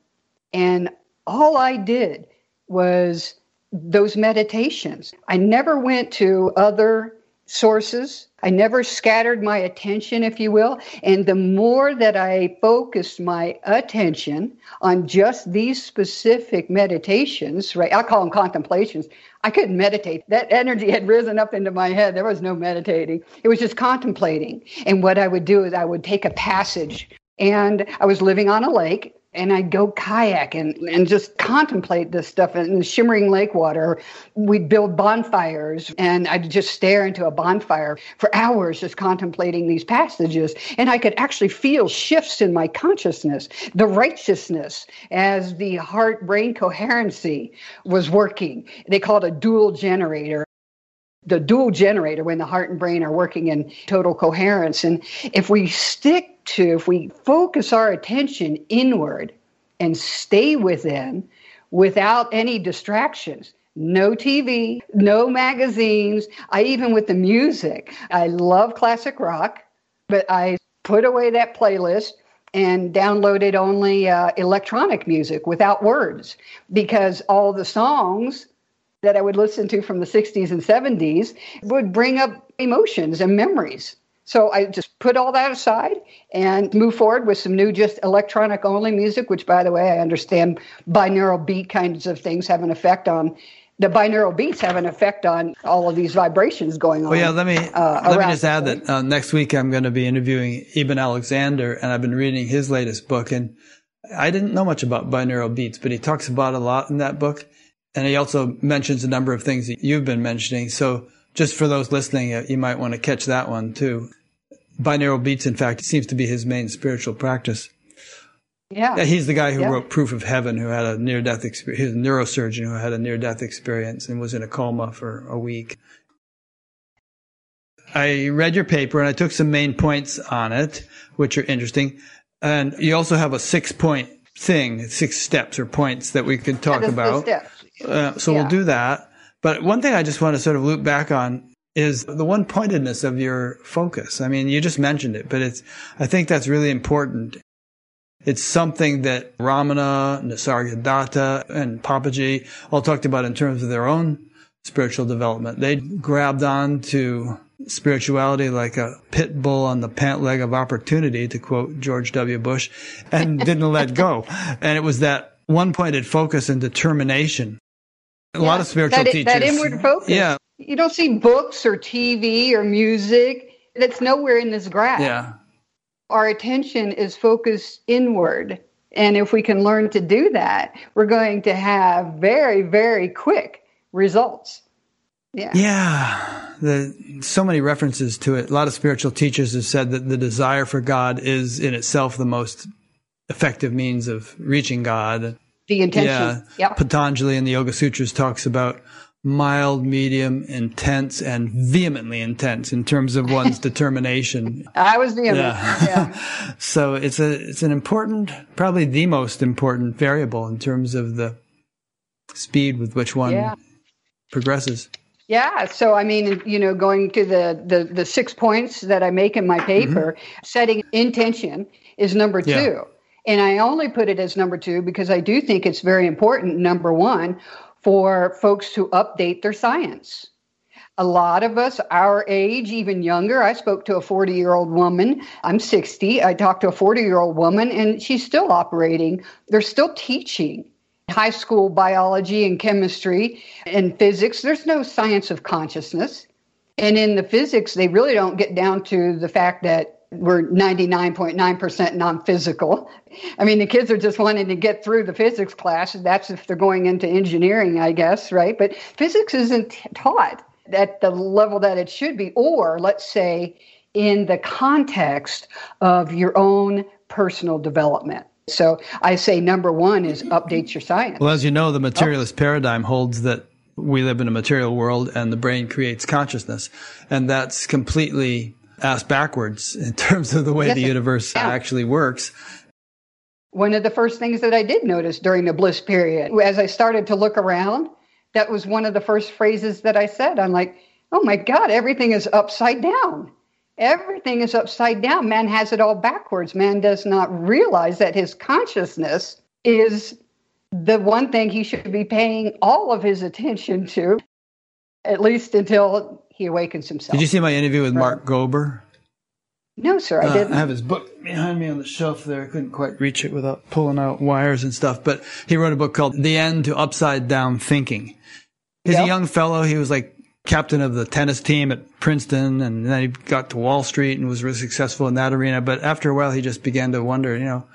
And all i did was those meditations. I never went to other sources. I never scattered my attention, if you will. And the more that I focused my attention on just these specific meditations, right? I call them contemplations. I couldn't meditate. That energy had risen up into my head. There was no meditating. It was just contemplating. And what I would do is I would take a passage and I was living on a lake and I'd go kayak and, and just contemplate this stuff in the shimmering lake water. We'd build bonfires and I'd just stare into a bonfire for hours just contemplating these passages. And I could actually feel shifts in my consciousness, the righteousness as the heart brain coherency was working. They call it a dual generator the dual generator when the heart and brain are working in total coherence. And if we stick to, if we focus our attention inward and stay within without any distractions, no TV, no magazines. I even with the music, I love classic rock, but I put away that playlist and downloaded only uh, electronic music without words because all the songs that I would listen to from the 60s and 70s would bring up emotions and memories. So I just put all that aside and move forward with some new, just electronic only music, which, by the way, I understand binaural beat kinds of things have an effect on. The binaural beats have an effect on all of these vibrations going on. Well, yeah, let me uh, let me just add that uh, next week I'm going to be interviewing Eben Alexander, and I've been reading his latest book, and I didn't know much about binaural beats, but he talks about a lot in that book, and he also mentions a number of things that you've been mentioning. So just for those listening, uh, you might want to catch that one too. Binaural beats, in fact, seems to be his main spiritual practice. Yeah. He's the guy who yeah. wrote Proof of Heaven, who had a near death experience. He's a neurosurgeon who had a near death experience and was in a coma for a week. I read your paper and I took some main points on it, which are interesting. And you also have a six point thing, six steps or points that we could talk about. Uh, so yeah. we'll do that. But one thing I just want to sort of loop back on is the one pointedness of your focus. I mean, you just mentioned it, but it's, I think that's really important. It's something that Ramana, Nisargadatta, and Papaji all talked about in terms of their own spiritual development. They grabbed on to spirituality like a pit bull on the pant leg of opportunity, to quote George W. Bush, and didn't let go. And it was that one pointed focus and determination a yeah, lot of spiritual that, teachers. That inward focus. Yeah. You don't see books or TV or music that's nowhere in this graph. Yeah. Our attention is focused inward. And if we can learn to do that, we're going to have very, very quick results. Yeah. Yeah. The, so many references to it. A lot of spiritual teachers have said that the desire for God is in itself the most effective means of reaching God the intention. Yeah. Yep. Patanjali in the Yoga Sutras talks about mild, medium, intense, and vehemently intense in terms of one's determination. I was vehement. Yeah. yeah. so it's a it's an important, probably the most important variable in terms of the speed with which one yeah. progresses. Yeah. So I mean, you know, going to the the the six points that I make in my paper, mm-hmm. setting intention is number two. Yeah. And I only put it as number two because I do think it's very important, number one, for folks to update their science. A lot of us, our age, even younger, I spoke to a 40 year old woman. I'm 60. I talked to a 40 year old woman, and she's still operating. They're still teaching high school biology and chemistry and physics. There's no science of consciousness. And in the physics, they really don't get down to the fact that we're 99.9% non-physical. I mean, the kids are just wanting to get through the physics class. That's if they're going into engineering, I guess, right? But physics isn't taught at the level that it should be, or let's say in the context of your own personal development. So I say number one is update your science. Well, as you know, the materialist oh. paradigm holds that we live in a material world and the brain creates consciousness. And that's completely ass backwards in terms of the way yes, the universe yeah. actually works. One of the first things that I did notice during the bliss period, as I started to look around, that was one of the first phrases that I said. I'm like, oh my God, everything is upside down. Everything is upside down. Man has it all backwards. Man does not realize that his consciousness is the one thing he should be paying all of his attention to, at least until he awakens himself. Did you see my interview with Mark Gober? No, sir, I uh, didn't. I have his book behind me on the shelf there. I couldn't quite reach it without pulling out wires and stuff. But he wrote a book called The End to Upside Down Thinking. He's yep. a young fellow. He was like captain of the tennis team at Princeton, and then he got to Wall Street and was really successful in that arena. But after a while, he just began to wonder, you know,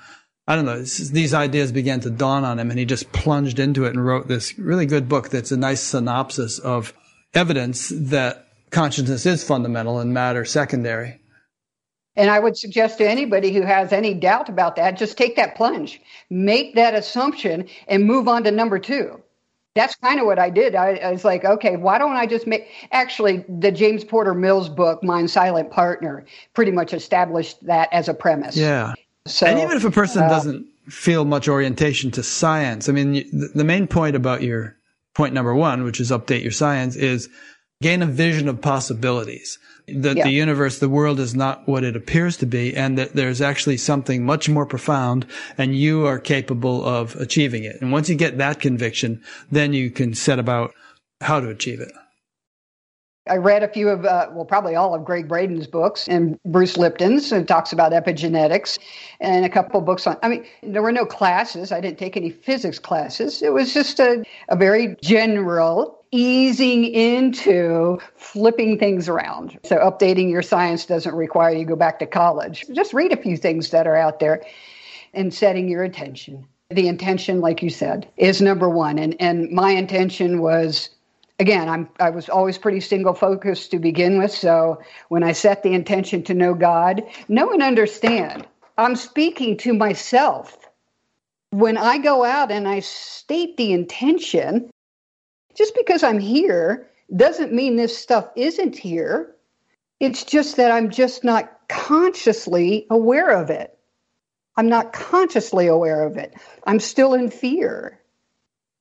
I don't know, these ideas began to dawn on him and he just plunged into it and wrote this really good book that's a nice synopsis of evidence that consciousness is fundamental and matter secondary. And I would suggest to anybody who has any doubt about that, just take that plunge, make that assumption, and move on to number two. That's kind of what I did. I, I was like, okay, why don't I just make. Actually, the James Porter Mills book, Mind Silent Partner, pretty much established that as a premise. Yeah. So, and even if a person uh, doesn't feel much orientation to science, I mean, the main point about your point number one, which is update your science, is gain a vision of possibilities. That yeah. the universe, the world is not what it appears to be, and that there's actually something much more profound, and you are capable of achieving it. And once you get that conviction, then you can set about how to achieve it. I read a few of, uh, well, probably all of Gregg Braden's books and Bruce Lipton's, and talks about epigenetics, and a couple books on. I mean, there were no classes. I didn't take any physics classes. It was just a, a very general easing into flipping things around. So, updating your science doesn't require you go back to college. Just read a few things that are out there and setting your intention. The intention, like you said, is number one. And, and my intention was again, I'm I was always pretty single focused to begin with. So when I set the intention to know God, know and understand, I'm speaking to myself. When I go out and I state the intention, just because I'm here doesn't mean this stuff isn't here. It's just that I'm just not consciously aware of it. I'm not consciously aware of it. I'm still in fear.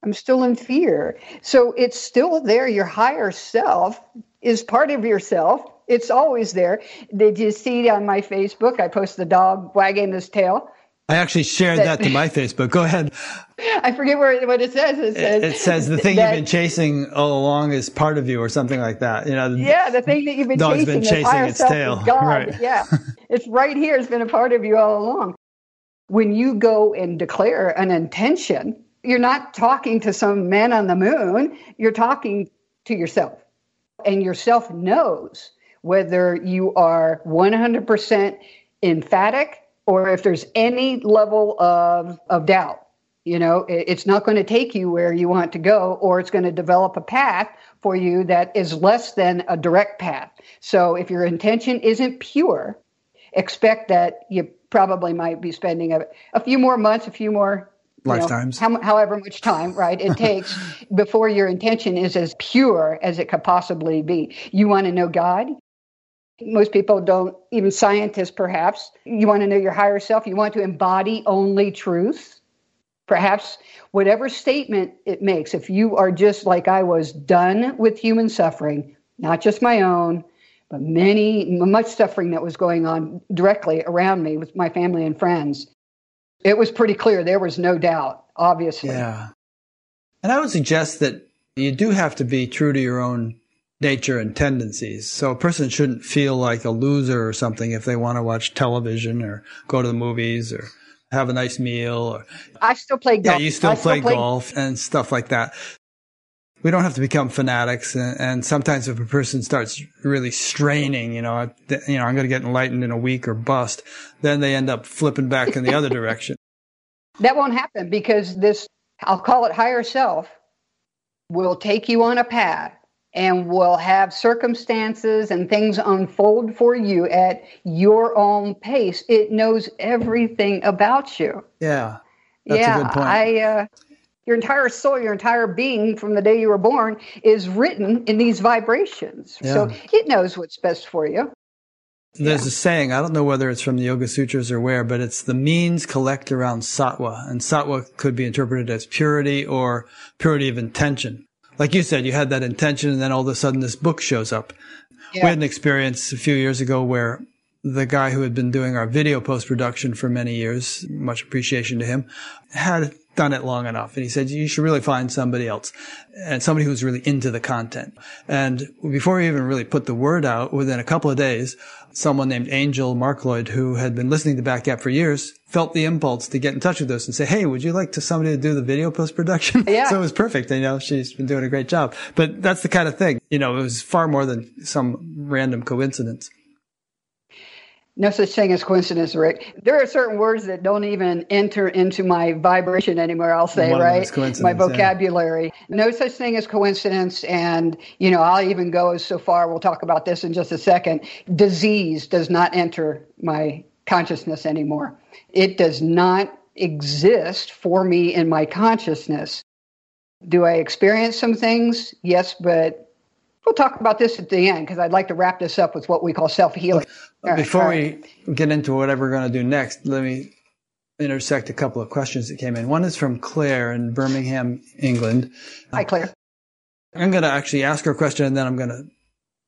I'm still in fear. So it's still there. Your higher self is part of yourself. It's always there. Did you see on my Facebook? I post the dog wagging his tail. I actually shared that, that to my Facebook. Go ahead. I forget where what it says. It says, it says the thing that, you've been chasing all along is part of you, or something like that. You know. Yeah, the thing that you've been dog's chasing, been chasing its tail. God. Right. Yeah, it's right here. It's been a part of you all along. When you go and declare an intention, you're not talking to some man on the moon. You're talking to yourself, and yourself knows whether you are 100% emphatic or if there's any level of, of doubt. You know, it's not going to take you where you want to go, or it's going to develop a path for you that is less than a direct path. So if your intention isn't pure, expect that you probably might be spending a, a few more months, a few more lifetimes, know, how, however much time, right, it takes before your intention is as pure as it could possibly be. You want to know God? Most people don't, even scientists perhaps. You want to know your higher self. You want to embody only truth. Perhaps whatever statement it makes, if you are just like I was, done with human suffering, not just my own, but many, much suffering that was going on directly around me with my family and friends. It was pretty clear. There was no doubt, obviously. Yeah. And I would suggest that you do have to be true to your own nature and tendencies. So a person shouldn't feel like a loser or something if they want to watch television or go to the movies or have a nice meal or I still play golf. Yeah, you still, play, still play golf and stuff like that. We don't have to become fanatics. And, and sometimes if a person starts really straining, you know, you know, I'm going to get enlightened in a week or bust, then they end up flipping back in the other direction. That won't happen because this, I'll call it higher self, will take you on a path and will have circumstances and things unfold for you at your own pace. It knows everything about you. Yeah. yeah. I, uh, your entire soul, your entire being from the day you were born is written in these vibrations. Yeah. So it knows what's best for you. There's yeah. a saying, I don't know whether it's from the Yoga Sutras or where, but it's the means collect around sattva. And sattva could be interpreted as purity or purity of intention like you said, you had that intention and then all of a sudden this book shows up. Yeah. We had an experience a few years ago where the guy who had been doing our video post production for many years, much appreciation to him, had done it long enough. And he said, you should really find somebody else and somebody who's really into the content. And before he even really put the word out, within a couple of days, someone named Angel Markloyd, who had been listening to BatGap for years, felt the impulse to get in touch with us and say, Hey, would you like to somebody to do the video post production? Yeah. so it was perfect. And, you know, she's been doing a great job, but that's the kind of thing, you know, it was far more than some random coincidence. No such thing as coincidence, Rick. There are certain words that don't even enter into my vibration anymore, I'll say, One right? My vocabulary. Yeah. No such thing as coincidence. And, you know, I'll even go so far, we'll talk about this in just a second. Disease does not enter my consciousness anymore. It does not exist for me in my consciousness. Do I experience some things? Yes, but We'll talk about this at the end because I'd like to wrap this up with what we call self healing. Before right, we get into whatever we're going to do next, let me intersect a couple of questions that came in. One is from Claire in Birmingham, England. Hi, Claire. I'm going to actually ask her a question and then I'm going to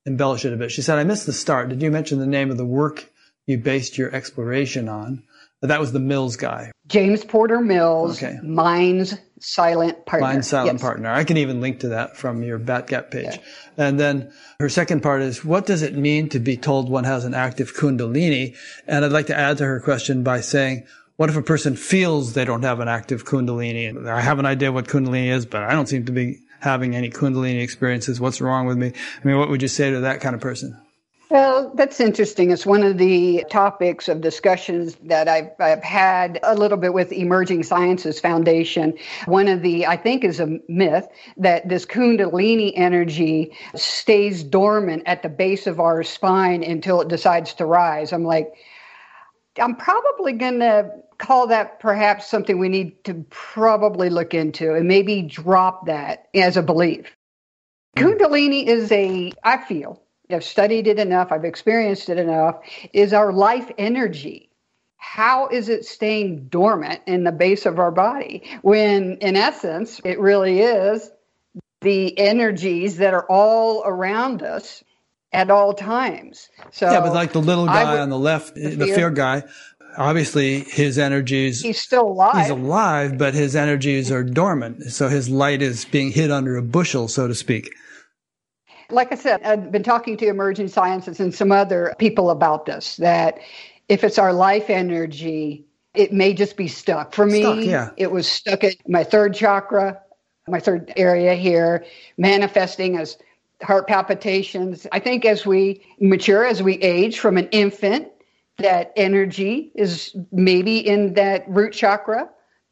embellish it a bit. She said, I missed the start. Did you mention the name of the work you based your exploration on? That was the Mills guy. James Porter Mills, okay. Mind's Silent Partner. Mind's Silent yes. Partner. I can even link to that from your BatGap page. Yeah. And then her second part is, what does it mean to be told one has an active Kundalini? And I'd like to add to her question by saying, what if a person feels they don't have an active Kundalini? I have an idea what Kundalini is, but I don't seem to be having any Kundalini experiences. What's wrong with me? I mean, what would you say to that kind of person? Well, that's interesting. It's one of the topics of discussions that I've, I've, had a little bit with Emerging Sciences Foundation. One of the, I think, is a myth that this Kundalini energy stays dormant at the base of our spine until it decides to rise. I'm like, I'm probably going to call that perhaps something we need to probably look into and maybe drop that as a belief. Kundalini is a, I feel, I've studied it enough, I've experienced it enough, is our life energy. How is it staying dormant in the base of our body when, in essence, it really is the energies that are all around us at all times? So, yeah, but like the little guy would, on the left, the fear, the fear guy, obviously his energies he's still alive he's alive but his energies are dormant so his light is being hid under a bushel so to speak like I said, I've been talking to emerging sciences and some other people about this that if it's our life energy, it may just be stuck. For me, stuck, yeah. it was stuck at my third chakra, my third area here, manifesting as heart palpitations. I think as we mature, as we age from an infant, that energy is maybe in that root chakra.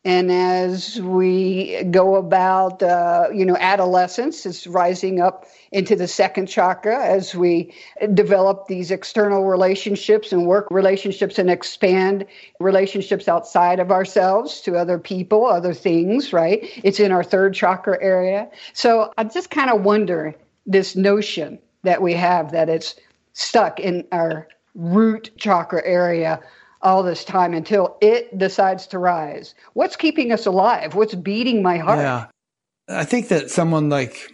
And as we go about, uh, you know, adolescence, is rising up into the second chakra as we develop these external relationships and work relationships and expand relationships outside of ourselves to other people, other things, right? It's in our third chakra area. So I just kind of wonder this notion that we have that it's stuck in our root chakra area all this time until it decides to rise. What's keeping us alive? What's beating my heart? Yeah. I think that someone like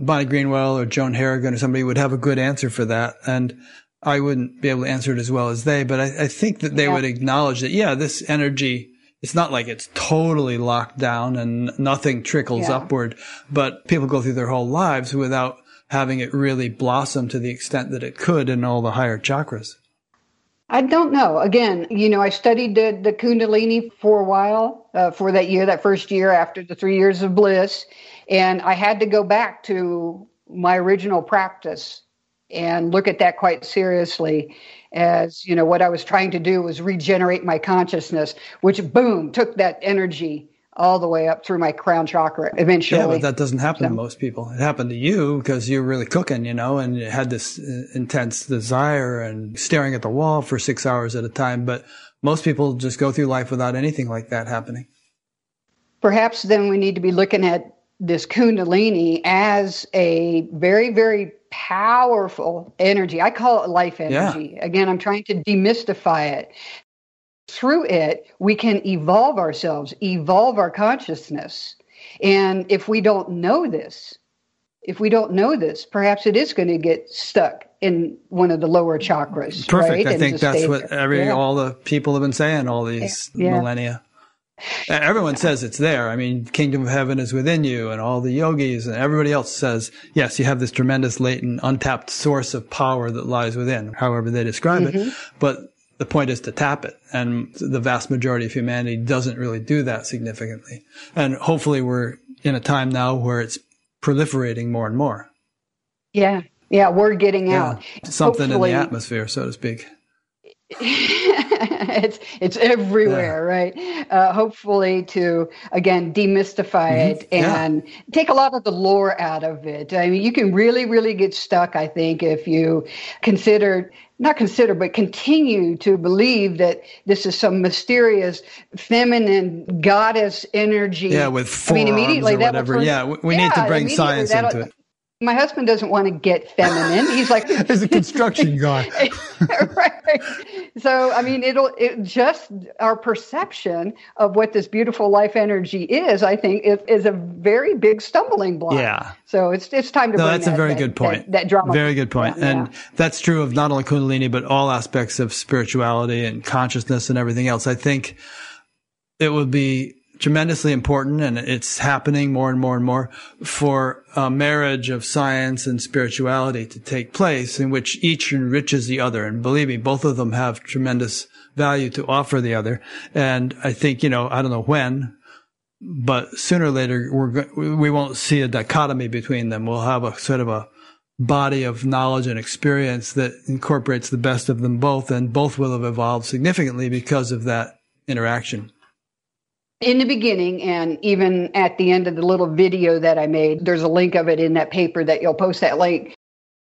Bonnie Greenwell or Joan Harrigan or somebody would have a good answer for that. And I wouldn't be able to answer it as well as they, but I, I think that they yeah. would acknowledge that, yeah, this energy, it's not like it's totally locked down and nothing trickles yeah. upward, but people go through their whole lives without having it really blossom to the extent that it could in all the higher chakras. I don't know. Again, you know, I studied the, the Kundalini for a while, uh, for that year, that first year after the three years of bliss. And I had to go back to my original practice and look at that quite seriously as you know what i was trying to do was regenerate my consciousness which boom took that energy all the way up through my crown chakra eventually. Yeah, but that doesn't happen so. to most people. It happened to you because you're really cooking, you know, and you had this uh, intense desire and staring at the wall for six hours at a time. But most people just go through life without anything like that happening. Perhaps then we need to be looking at this Kundalini as a very, very powerful energy. I call it life energy. Yeah. Again, I'm trying to demystify it. Through it, we can evolve ourselves, evolve our consciousness. And if we don't know this, if we don't know this, perhaps it is going to get stuck in one of the lower chakras. Perfect. Right? I think that's what every yeah. all the people have been saying all these yeah. millennia. Everyone says it's there. I mean, kingdom of heaven is within you and all the yogis and everybody else says, yes, you have this tremendous latent untapped source of power that lies within, however they describe mm-hmm. it. But the point is to tap it. And the vast majority of humanity doesn't really do that significantly. And hopefully we're in a time now where it's proliferating more and more. Yeah. Yeah. We're getting yeah. out. Something hopefully, in the atmosphere, so to speak it's it's everywhere, yeah. right? Uh, hopefully, to again demystify mm-hmm. it and yeah. take a lot of the lore out of it. I mean, you can really, really get stuck. I think if you consider not consider, but continue to believe that this is some mysterious feminine goddess energy. Yeah, with I mean, immediately or whatever. yeah, we, we yeah, need to bring science into it my husband doesn't want to get feminine. He's like, as a construction guy. right. So, I mean, it'll it just our perception of what this beautiful life energy is, I think, is, is a very big stumbling block. Yeah. So it's it's time to. No, that's that, a very that, good point. That, that drama. Very good point. Yeah, and that's true of not only Kundalini, but all aspects of spirituality and consciousness and everything else. I think it would be tremendously important and it's happening more and more and more for a marriage of science and spirituality to take place in which each enriches the other. And believe me, both of them have tremendous value to offer the other. And I think, you know, I don't know when, but sooner or later we're, we won't see a dichotomy between them. We'll have a sort of a body of knowledge and experience that incorporates the best of them both and both will have evolved significantly because of that interaction in the beginning and even at the end of the little video that I made, there's a link of it in that paper that you'll post that link.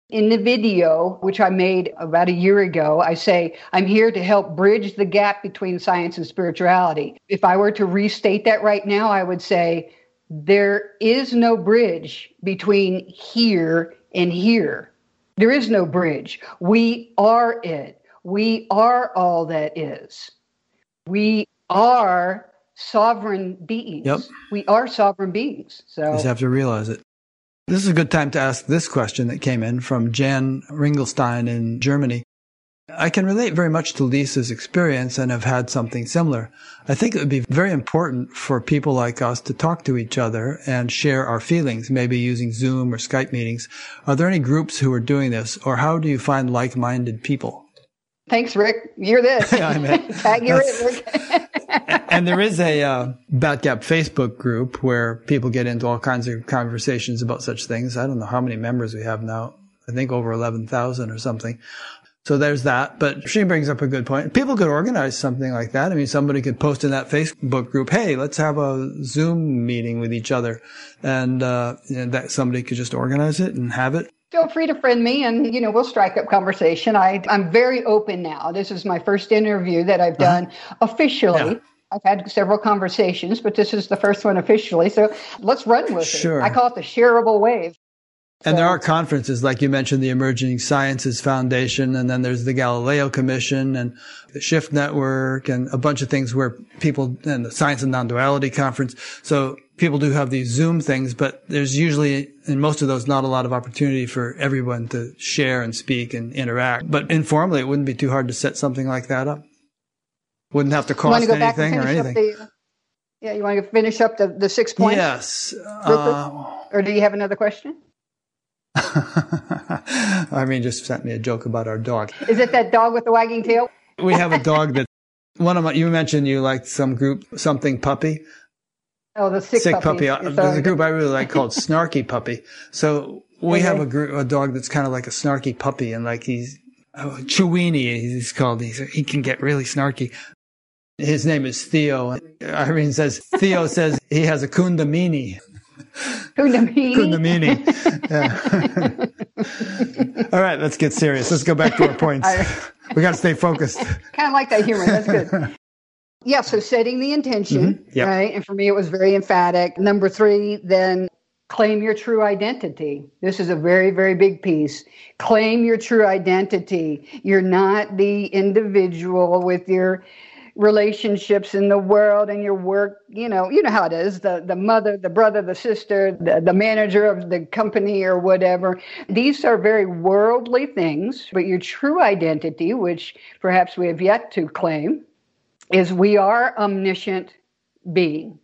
In the video, which I made about a year ago, I say, I'm here to help bridge the gap between science and spirituality. If I were to restate that right now, I would say, there is no bridge between here and here. There is no bridge. We are it. We are all that is. We are sovereign beings. Yep. We are sovereign beings. So you just have to realize it. This is a good time to ask this question that came in from Jan Ringelstein in Germany. I can relate very much to Lisa's experience and have had something similar. I think it would be very important for people like us to talk to each other and share our feelings, maybe using Zoom or Skype meetings. Are there any groups who are doing this, or how do you find like-minded people? Thanks, Rick. You're this. yeah, I mean, Tag you're it, and there is a uh, BatGap Facebook group where people get into all kinds of conversations about such things. I don't know how many members we have now. I think over 11,000 or something. So there's that. But she brings up a good point. People could organize something like that. I mean, somebody could post in that Facebook group, hey, let's have a Zoom meeting with each other. And, uh, and that somebody could just organize it and have it feel free to friend me and you know we'll strike up conversation i i'm very open now this is my first interview that i've uh-huh. done uh-huh. officially yeah. I've had several conversations, but this is the first one officially. So let's run with sure. it. I call it the shareable wave. And so, there are conferences, like you mentioned, the Emerging Sciences Foundation, and then there's the Galileo Commission and the Shift Network and a bunch of things where people, and the Science and Non-Duality Conference. So people do have these Zoom things, but there's usually, in most of those, not a lot of opportunity for everyone to share and speak and interact. But informally, it wouldn't be too hard to set something like that up. Wouldn't have to cost anything or anything. The, yeah, you want to finish up the, the six points? Yes. Uh, or do you have another question? I mean, just sent me a joke about our dog. Is it that dog with the wagging tail? we have a dog that one of my, you mentioned you liked some group, something puppy. Oh, the sick, sick puppy. puppy. There's a group I really like called Snarky Puppy. So we okay. have a group, a dog that's kind of like a snarky puppy and like he's, oh, Chewini, he's called. He's, he can get really snarky. His name is Theo. Irene says, Theo says he has a kundamini. Kundamini? Kundamini. Yeah. All right, let's get serious. Let's go back to our points. we got to stay focused. Kind of like that humor. That's good. Yeah, so setting the intention, mm-hmm. yep. right? And for me, it was very emphatic. Number three, then claim your true identity. This is a very, very big piece. Claim your true identity. You're not the individual with your relationships in the world and your work you know you know how it is the the mother the brother the sister the, the manager of the company or whatever these are very worldly things but your true identity which perhaps we have yet to claim is we are omniscient being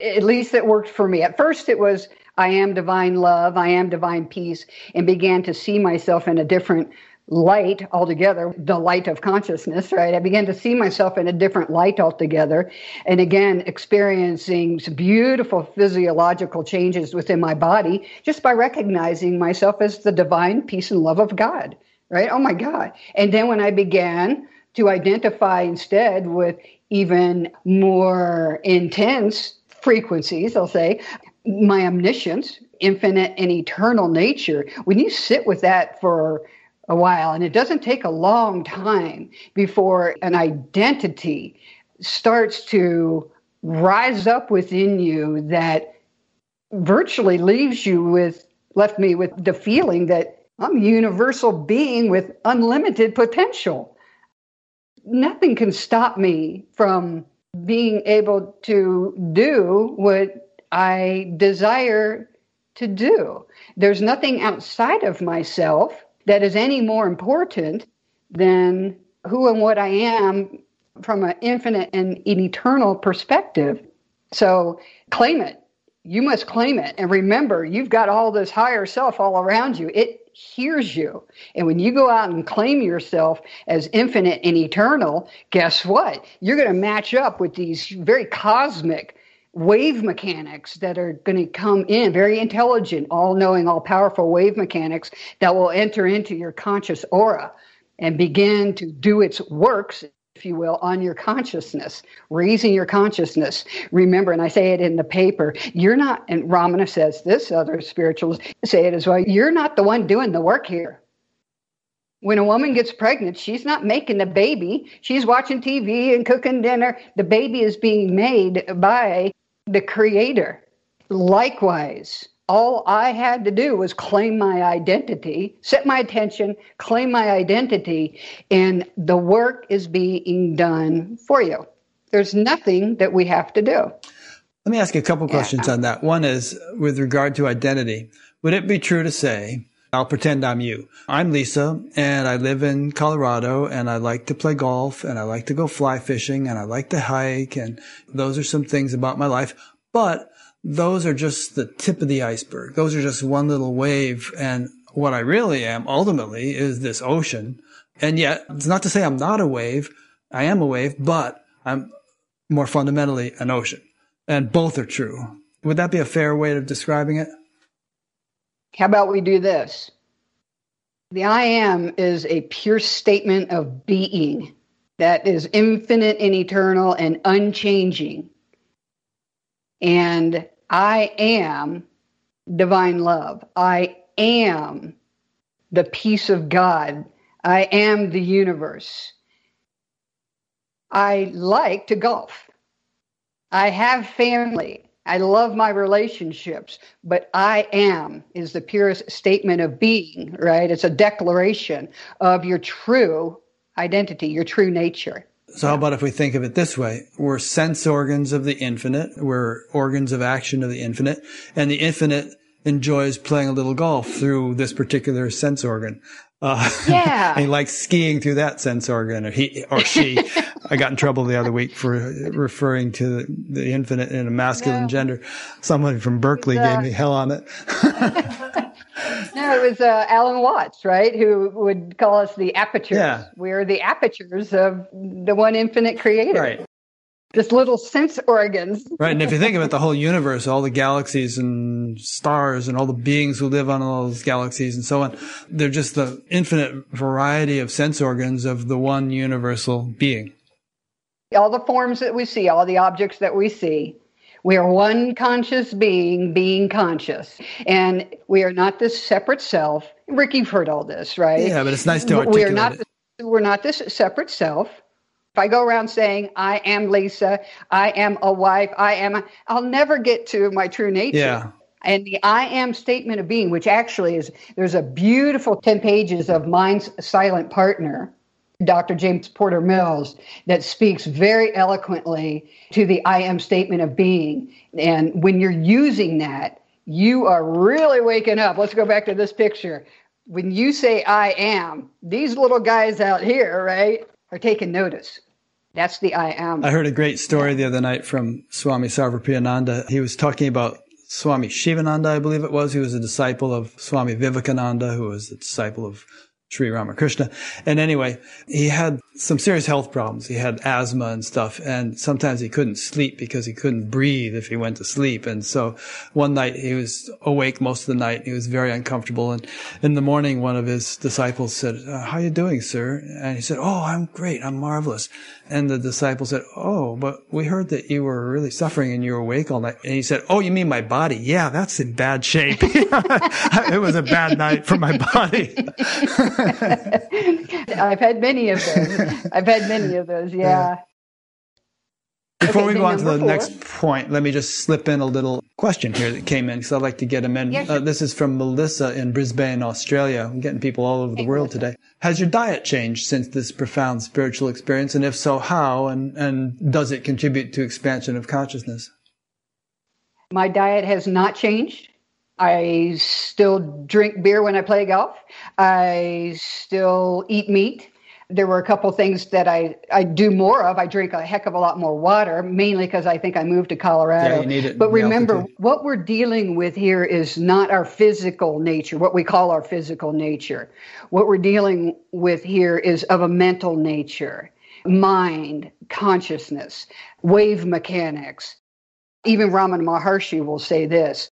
at least it worked for me at first it was I am divine love, I am divine peace, and began to see myself in a different light altogether, the light of consciousness, right? I began to see myself in a different light altogether. And again, experiencing beautiful physiological changes within my body just by recognizing myself as the divine peace and love of God, right? Oh my God. And then when I began to identify instead with even more intense frequencies, I'll say, my omniscience, infinite and eternal nature. When you sit with that for a while, and it doesn't take a long time before an identity starts to rise up within you that virtually leaves you with left me with the feeling that I'm a universal being with unlimited potential. Nothing can stop me from being able to do what I desire to do. There's nothing outside of myself that is any more important than who and what I am from an infinite and an eternal perspective. So claim it. You must claim it. And remember, you've got all this higher self all around you. It hears you. And when you go out and claim yourself as infinite and eternal, guess what? You're going to match up with these very cosmic wave mechanics that are going to come in, very intelligent, all knowing, all powerful wave mechanics that will enter into your conscious aura and begin to do its works if you will, on your consciousness, raising your consciousness. Remember, and I say it in the paper, you're not, and Ramana says this, other spirituals say it as well, you're not the one doing the work here. When a woman gets pregnant, she's not making the baby. She's watching TV and cooking dinner. The baby is being made by the Creator. Likewise, all I had to do was claim my identity, set my attention, claim my identity, and the work is being done for you. There's nothing that we have to do. Let me ask you a couple questions yeah. on that. One is with regard to identity. Would it be true to say, I'll pretend I'm you. I'm Lisa and I live in Colorado and I like to play golf and I like to go fly fishing and I like to hike and those are some things about my life. But those are just the tip of the iceberg. Those are just one little wave. And what I really am ultimately is this ocean. And yet it's not to say I'm not a wave. I am a wave, but I'm more fundamentally an ocean. And both are true. Would that be a fair way of describing it? How about we do this? The I am is a pure statement of being that is infinite and eternal and unchanging. And I am divine love. I am the peace of God. I am the universe. I like to golf. I have family. I love my relationships, but I am is the purest statement of being, right? It's a declaration of your true identity, your true nature. So how about if we think of it this way? We're sense organs of the infinite. We're organs of action of the infinite. And the infinite enjoys playing a little golf through this particular sense organ. Uh, yeah. he likes skiing through that sense organ or he or she. I got in trouble the other week for referring to the, the infinite in a masculine no. gender. Somebody from Berkeley uh, gave me hell on it. no, it was uh, Alan Watts, right? Who would call us the apertures. Yeah. We're the apertures of the one infinite creator. Right. Just little sense organs. Right. And if you think about the whole universe, all the galaxies and stars and all the beings who live on all those galaxies and so on, they're just the infinite variety of sense organs of the one universal being. All the forms that we see, all the objects that we see, we are one conscious being, being conscious. And we are not this separate self. Rick, you've heard all this, right? Yeah, but it's nice to articulate we're not, it. We're not this separate self. If I go around saying, I am Lisa, I am a wife, I am, a, I'll never get to my true nature. Yeah. And the I am statement of being, which actually is, there's a beautiful 10 pages of Mind's Silent Partner Dr. James Porter Mills that speaks very eloquently to the I am statement of being. And when you're using that, you are really waking up. Let's go back to this picture. When you say I am, these little guys out here, right, are taking notice. That's the I am. I heard a great story the other night from Swami Sarvapriyananda. He was talking about Swami Shivananda, I believe it was. He was a disciple of Swami Vivekananda, who was a disciple of Sri Ramakrishna. And anyway, he had some serious health problems. He had asthma and stuff. And sometimes he couldn't sleep because he couldn't breathe if he went to sleep. And so one night he was awake most of the night. He was very uncomfortable. And in the morning, one of his disciples said, uh, how are you doing, sir? And he said, Oh, I'm great. I'm marvelous. And the disciple said, Oh, but we heard that you were really suffering and you were awake all night. And he said, Oh, you mean my body? Yeah, that's in bad shape. it was a bad night for my body. I've had many of those. I've had many of those. Yeah. Before okay, we go on to the four. next point, let me just slip in a little question here that came in because I'd like to get them in. Yeah, sure. uh, this is from Melissa in Brisbane, Australia. I'm getting people all over the hey, world Melissa. today. Has your diet changed since this profound spiritual experience? And if so, how? And, and does it contribute to expansion of consciousness? My diet has not changed. I still drink beer when I play golf. I still eat meat. There were a couple things that I, I do more of. I drink a heck of a lot more water, mainly because I think I moved to Colorado. Yeah, you need it. But remember, altitude. what we're dealing with here is not our physical nature, what we call our physical nature. What we're dealing with here is of a mental nature, mind, consciousness, wave mechanics. Even Ramana Maharshi will say this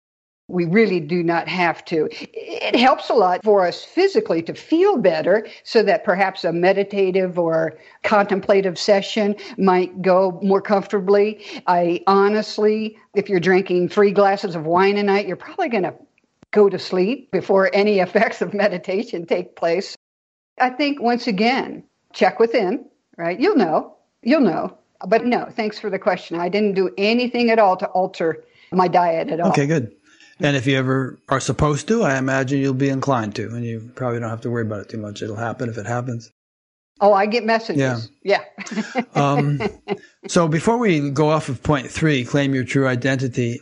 we really do not have to. It helps a lot for us physically to feel better so that perhaps a meditative or contemplative session might go more comfortably. I honestly, if you're drinking three glasses of wine a night, you're probably going to go to sleep before any effects of meditation take place. I think once again, check within, right? You'll know. You'll know. But no, thanks for the question. I didn't do anything at all to alter my diet at all. Okay, good. And if you ever are supposed to, I imagine you'll be inclined to, and you probably don't have to worry about it too much. It'll happen if it happens. Oh, I get messages. Yeah. Yeah. um, so before we go off of point three, claim your true identity,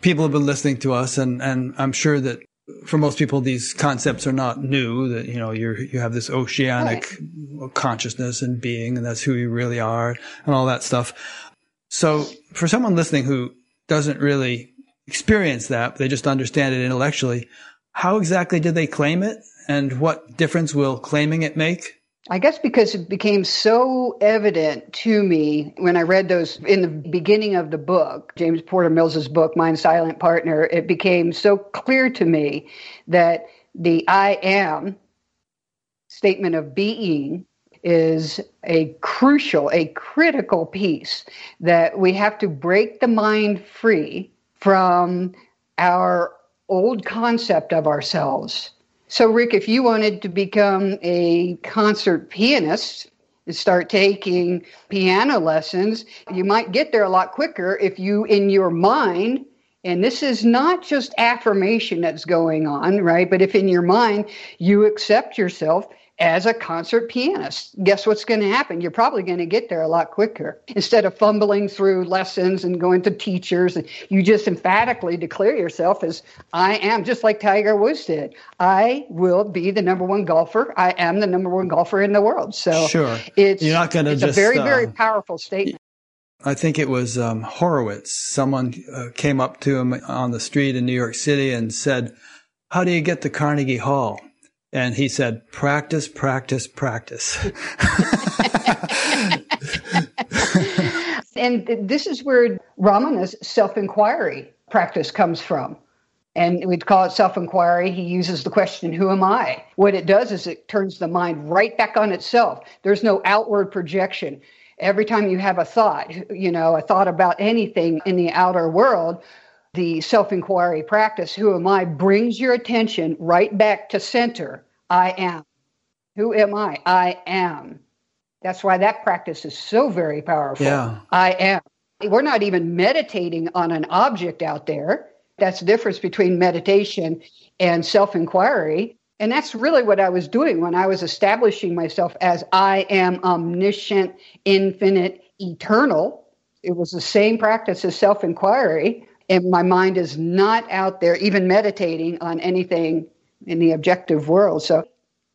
people have been listening to us, and, and I'm sure that for most people, these concepts are not new. That you know, you you have this oceanic right. consciousness and being, and that's who you really are, and all that stuff. So, for someone listening who doesn't really experience that, they just understand it intellectually. How exactly did they claim it? And what difference will claiming it make? I guess because it became so evident to me when I read those in the beginning of the book, James Porter Mills's book, Mind Silent Partner, it became so clear to me that the I am statement of being is a crucial, a critical piece that we have to break the mind free from our old concept of ourselves. So, Rick, if you wanted to become a concert pianist and start taking piano lessons, you might get there a lot quicker if you, in your mind, and this is not just affirmation that's going on, right? But if in your mind you accept yourself as a concert pianist. Guess what's going to happen? You're probably going to get there a lot quicker. Instead of fumbling through lessons and going to teachers, and you just emphatically declare yourself as I am, just like Tiger Woods did. I will be the number one golfer. I am the number one golfer in the world. So sure. it's, You're not to it's just, a very, uh, very powerful statement. I think it was um, Horowitz. Someone uh, came up to him on the street in New York City and said, How do you get to Carnegie Hall? And he said, practice, practice, practice. and this is where Ramana's self inquiry practice comes from. And we'd call it self inquiry. He uses the question, Who am I? What it does is it turns the mind right back on itself. There's no outward projection. Every time you have a thought, you know, a thought about anything in the outer world, the self inquiry practice, who am I, brings your attention right back to center. I am. Who am I? I am. That's why that practice is so very powerful. Yeah. I am. We're not even meditating on an object out there. That's the difference between meditation and self inquiry. And that's really what I was doing when I was establishing myself as I am omniscient, infinite, eternal. It was the same practice as self inquiry and my mind is not out there even meditating on anything in the objective world. So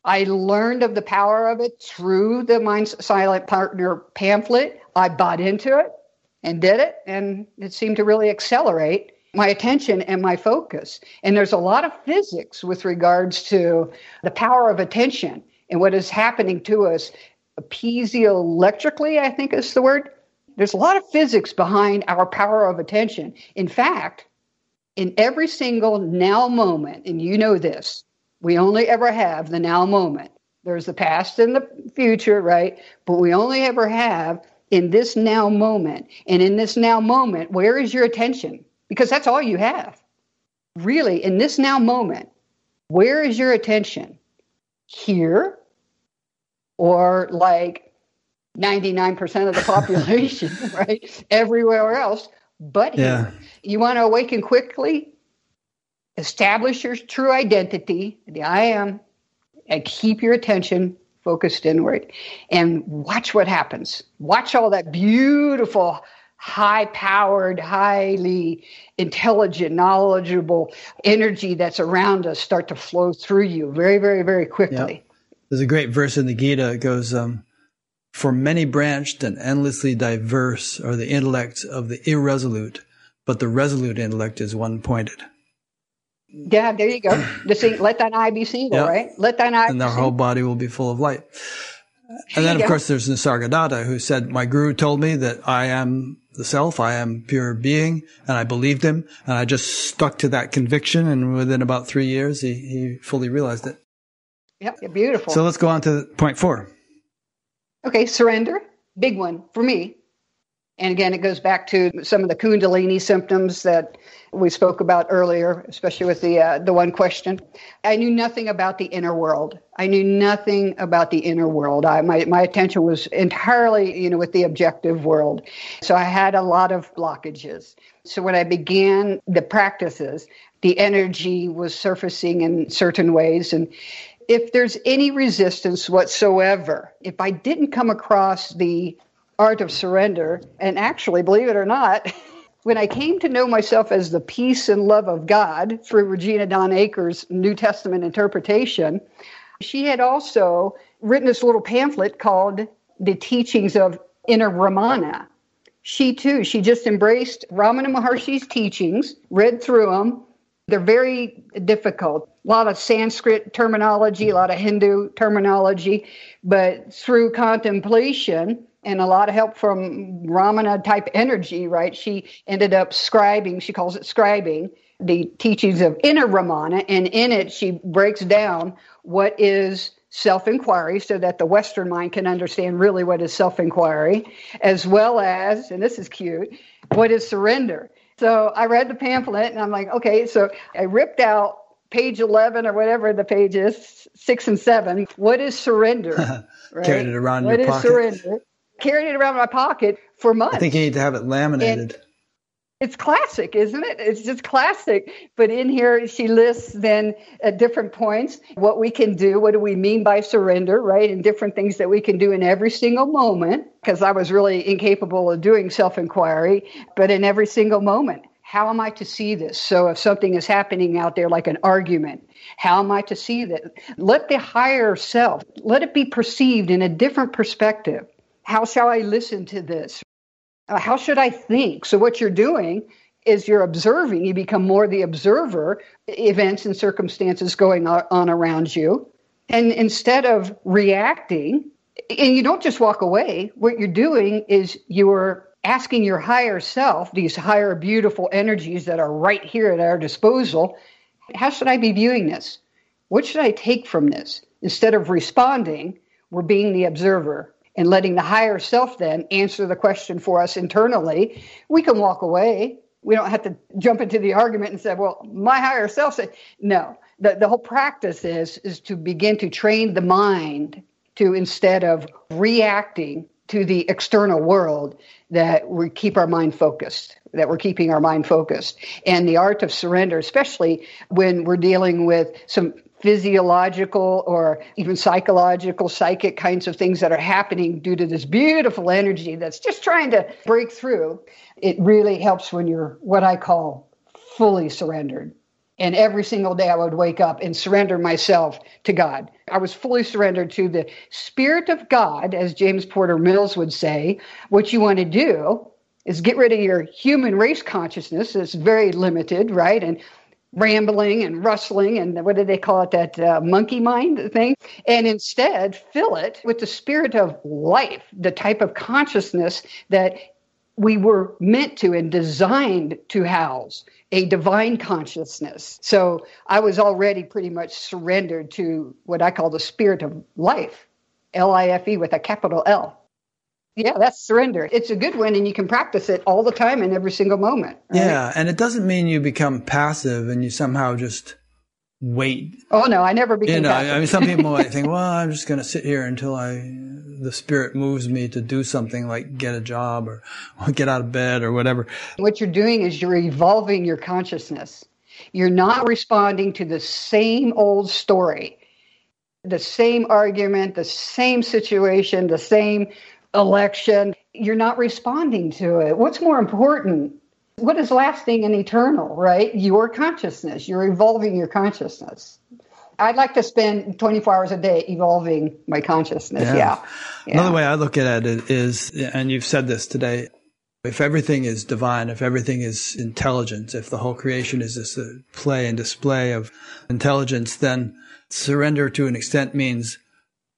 I learned of the power of it through the Mind Silent Partner pamphlet. I bought into it and did it, and it seemed to really accelerate my attention and my focus. And there's a lot of physics with regards to the power of attention and what is happening to us piezoelectrically, I think is the word. There's a lot of physics behind our power of attention. In fact, in every single now moment, and you know this, we only ever have the now moment. There's the past and the future, right? But we only ever have in this now moment. And in this now moment, where is your attention? Because that's all you have. Really, in this now moment, where is your attention? Here or like 99% of the population, right? Everywhere else but here. Yeah. You want to awaken quickly? Establish your true identity, the I am, and keep your attention focused inward and watch what happens. Watch all that beautiful, high powered, highly intelligent, knowledgeable energy that's around us start to flow through you very, very, very quickly. There's a great verse in the Gita. It goes, um, For many branched and endlessly diverse are the intellects of the irresolute, but the resolute intellect is one pointed. Yeah, there you go. Let thine eye be single, yep. right? Let thine eye. And their whole body will be full of light. And then, of course, there's Nisargadatta who said, "My guru told me that I am the self, I am pure being, and I believed him, and I just stuck to that conviction. And within about three years, he, he fully realized it." Yep, beautiful. So let's go on to point four. Okay, surrender, big one for me. And again, it goes back to some of the Kundalini symptoms that we spoke about earlier, especially with the uh, the one question. I knew nothing about the inner world. I knew nothing about the inner world. I, my my attention was entirely, you know, with the objective world. So I had a lot of blockages. So when I began the practices, the energy was surfacing in certain ways, and if there's any resistance whatsoever, if I didn't come across the art of surrender. And actually, believe it or not, when I came to know myself as the peace and love of God through Regina Dawn Akers' New Testament interpretation, she had also written this little pamphlet called The Teachings of Inner Ramana. She too, she just embraced Ramana Maharshi's teachings, read through them. They're very difficult. A lot of Sanskrit terminology, a lot of Hindu terminology, but through contemplation, and a lot of help from Ramana type energy, right? She ended up scribing, she calls it scribing, the teachings of inner Ramana. And in it, she breaks down what is self inquiry so that the Western mind can understand really what is self inquiry, as well as, and this is cute, what is surrender. So I read the pamphlet and I'm like, okay, so I ripped out page 11 or whatever the page is, six and seven. What is surrender? Right? Carried it around what your pocket. What is surrender? carried it around my pocket for months. I think you need to have it laminated. And it's classic, isn't it? It's just classic. But in here, she lists then at different points what we can do. What do we mean by surrender, right? And different things that we can do in every single moment, because I was really incapable of doing self inquiry, but in every single moment. How am I to see this? So if something is happening out there like an argument, how am I to see that? Let the higher self, let it be perceived in a different perspective how shall I listen to this? Uh, how should I think? So, what you're doing is you're observing, you become more the observer, events and circumstances going on around you. And instead of reacting, and you don't just walk away, what you're doing is you're asking your higher self, these higher beautiful energies that are right here at our disposal, how should I be viewing this? What should I take from this? Instead of responding, we're being the observer and letting the higher self then answer the question for us internally, we can walk away. We don't have to jump into the argument and say, well, my higher self said, no. The, the whole practice is, is to begin to train the mind to instead of reacting to the external world, that we keep our mind focused, that we're keeping our mind focused. And the art of surrender, especially when we're dealing with some physiological or even psychological, psychic kinds of things that are happening due to this beautiful energy that's just trying to break through. It really helps when you're what I call fully surrendered. And every single day I would wake up and surrender myself to God. I was fully surrendered to the Spirit of God, as James Porter Mills would say. What you want to do is get rid of your human race consciousness. It's very limited, right? And rambling and rustling and what do they call it that uh, monkey mind thing and instead fill it with the spirit of life the type of consciousness that we were meant to and designed to house a divine consciousness. So i was already pretty much surrendered to what i call the spirit of life l-i-f-e with a capital l yeah, that's surrender. It's a good one, and you can practice it all the time in every single moment. Right? Yeah, and it doesn't mean you become passive and you somehow just wait. Oh no, I never became. You know, passive. I mean, some people might think, well, I'm just going to sit here until I the spirit moves me to do something like get a job or, or get out of bed or whatever. What you're doing is you're evolving your consciousness. You're not responding to the same old story, the same argument, the same situation, the same election, you're not responding to it. What's more important? What is lasting and eternal, right? Your consciousness. You're evolving your consciousness. I'd like to spend 24 hours a day evolving my consciousness. Yeah. yeah. Another way I look at it is, and you've said this today, if everything is divine, if everything is intelligence, if the whole creation is this uh, play and display of intelligence, then surrender to an extent means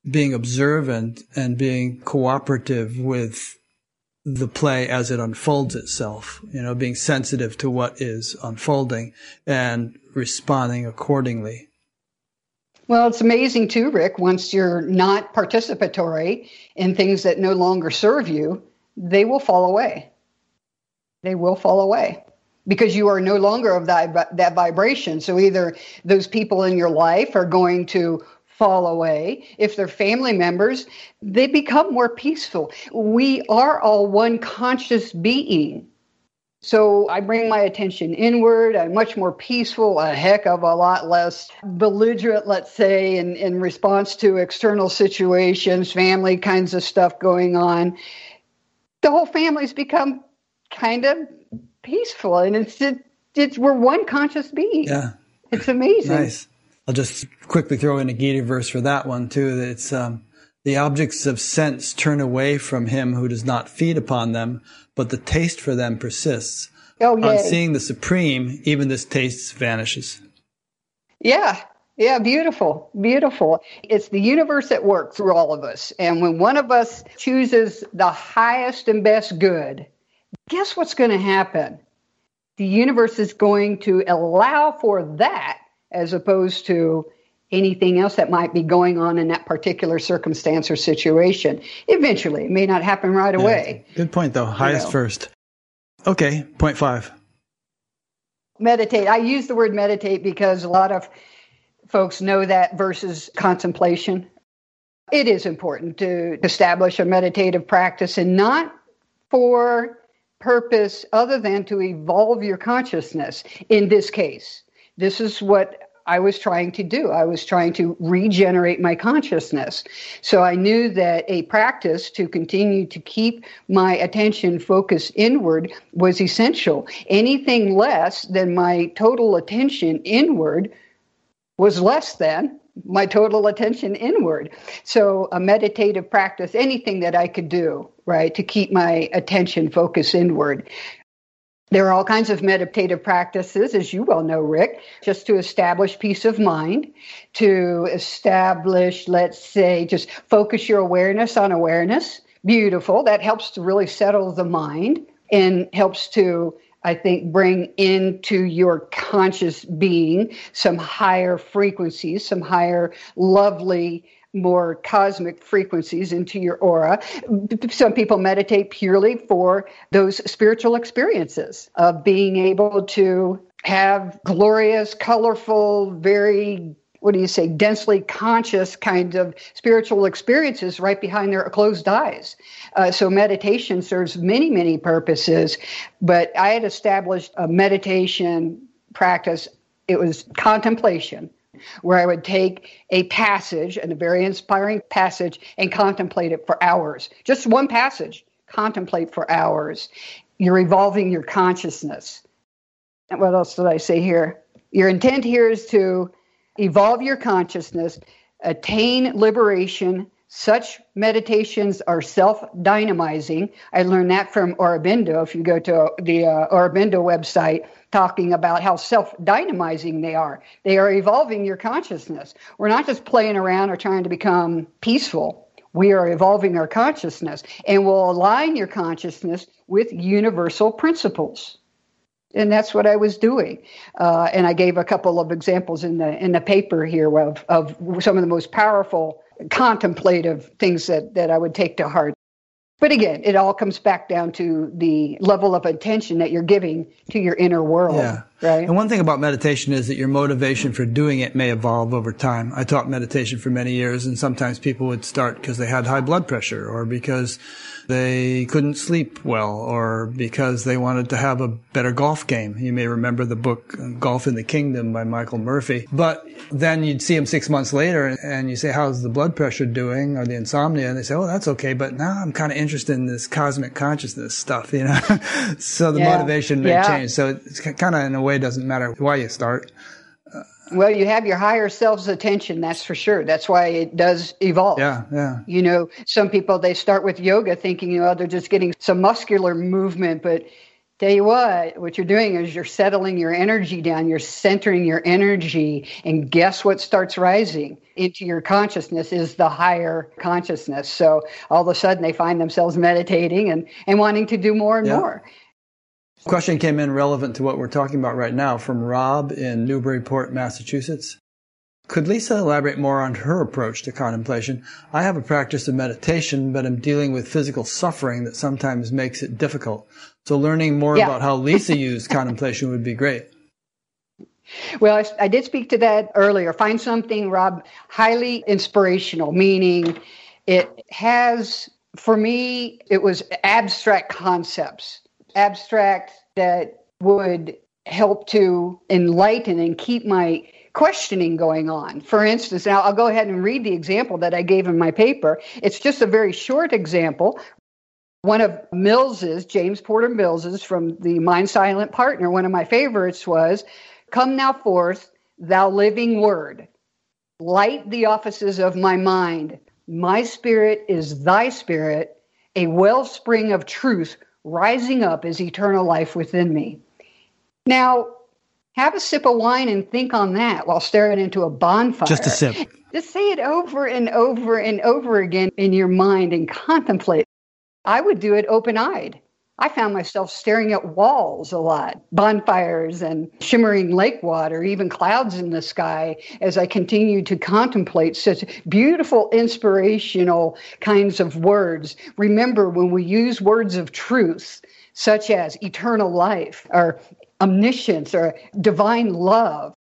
being observant and being cooperative with the play as it unfolds itself, you know, being sensitive to what is unfolding and responding accordingly. Well, it's amazing too, Rick, once you're not participatory in things that no longer serve you, they will fall away. They will fall away because you are no longer of that, that vibration. So either those people in your life are going to fall away, if they're family members, they become more peaceful. We are all one conscious being. So I bring my attention inward. I'm much more peaceful, a heck of a lot less belligerent, let's say, in, in response to external situations, family kinds of stuff going on. The whole family's become kind of peaceful, and it's, it, it's we're one conscious being. Yeah, it's amazing. Nice. I'll just quickly throw in a Gita verse for that one too. It's um, the objects of sense turn away from him who does not feed upon them, but the taste for them persists. Oh, On seeing the supreme, even this taste vanishes. Yeah, yeah, beautiful, beautiful. It's the universe at work through all of us. And when one of us chooses the highest and best good, guess what's going to happen? The universe is going to allow for that as opposed to anything else that might be going on in that particular circumstance or situation. Eventually, it may not happen right yeah, away. Good point, though. Highest you know. first. Okay, point five. Meditate. I use the word meditate because a lot of folks know that versus contemplation. It is important to establish a meditative practice and not for purpose other than to evolve your consciousness in this case this is what I was trying to do. I was trying to regenerate my consciousness. So I knew that a practice to continue to keep my attention focused inward was essential. Anything less than my total attention inward was less than my total attention inward. So a meditative practice, anything that I could do, right, to keep my attention focused inward. There are all kinds of meditative practices, as you well know, Rick, just to establish peace of mind, to establish, let's say, just focus your awareness on awareness. Beautiful. That helps to really settle the mind and helps to, I think, bring into your conscious being some higher frequencies, some higher lovely more cosmic frequencies into your aura. Some people meditate purely for those spiritual experiences of being able to have glorious, colorful, very what do you say, densely conscious kind of spiritual experiences right behind their closed eyes. Uh, so meditation serves many, many purposes, but I had established a meditation practice. It was contemplation where I would take a passage and a very inspiring passage and contemplate it for hours. Just one passage, contemplate for hours. You're evolving your consciousness. And what else did I say here? Your intent here is to evolve your consciousness, attain liberation Such meditations are self dynamizing. I learned that from Aurobindo. If you go to the uh, Aurobindo website, talking about how self dynamizing they are, they are evolving your consciousness. We're not just playing around or trying to become peaceful. We are evolving our consciousness and will align your consciousness with universal principles and that's what I was doing. Uh, and I gave a couple of examples in the in the paper here of of some of the most powerful contemplative things that that I would take to heart. But again, it all comes back down to the level of attention that you're giving to your inner world. Yeah. Right. And one thing about meditation is that your motivation for doing it may evolve over time. I taught meditation for many years and sometimes people would start because they had high blood pressure or because they couldn't sleep well or because they wanted to have a better golf game. You may remember the book Golf in the Kingdom by Michael Murphy. But then you'd see them six months later and you say, how's the blood pressure doing or the insomnia? And they say, oh, that's okay. But now I'm kind of interested in this cosmic consciousness stuff, you know? so the yeah. motivation may yeah. change. So it's kind of in a way doesn't matter why you start. Well, you have your higher self's attention, that's for sure. That's why it does evolve. Yeah, yeah. You know, some people they start with yoga thinking, you know, they're just getting some muscular movement, but tell you what, what you're doing is you're settling your energy down, you're centering your energy, and guess what starts rising into your consciousness is the higher consciousness. So all of a sudden they find themselves meditating and, and wanting to do more and yeah. more. Question came in relevant to what we're talking about right now from Rob in Newburyport, Massachusetts. Could Lisa elaborate more on her approach to contemplation? I have a practice of meditation, but I'm dealing with physical suffering that sometimes makes it difficult. So learning more yeah. about how Lisa used contemplation would be great. Well, I, I, did speak to that earlier. Find something, Rob, highly inspirational, meaning it has, for me, it was abstract concepts abstract that would help to enlighten and keep my questioning going on. For instance, now I'll go ahead and read the example that I gave in my paper. It's just a very short example. One of Mills's, James Porter Mills's from the Mind's Silent Partner, one of my favorites was, Come now forth, thou living word, light the offices of my mind. My spirit is thy spirit, a wellspring of truth rising up is eternal life within me. Now, have a sip of wine and think on that while staring into a bonfire. Just a sip. Just say it over and over and over again in your mind and contemplate. I would do it open eyed. I found myself staring at walls a lot, bonfires and shimmering lake water, even clouds in the sky, as I continued to contemplate such beautiful, inspirational kinds of words. Remember, when we use words of truth, such as eternal life or omniscience or divine love,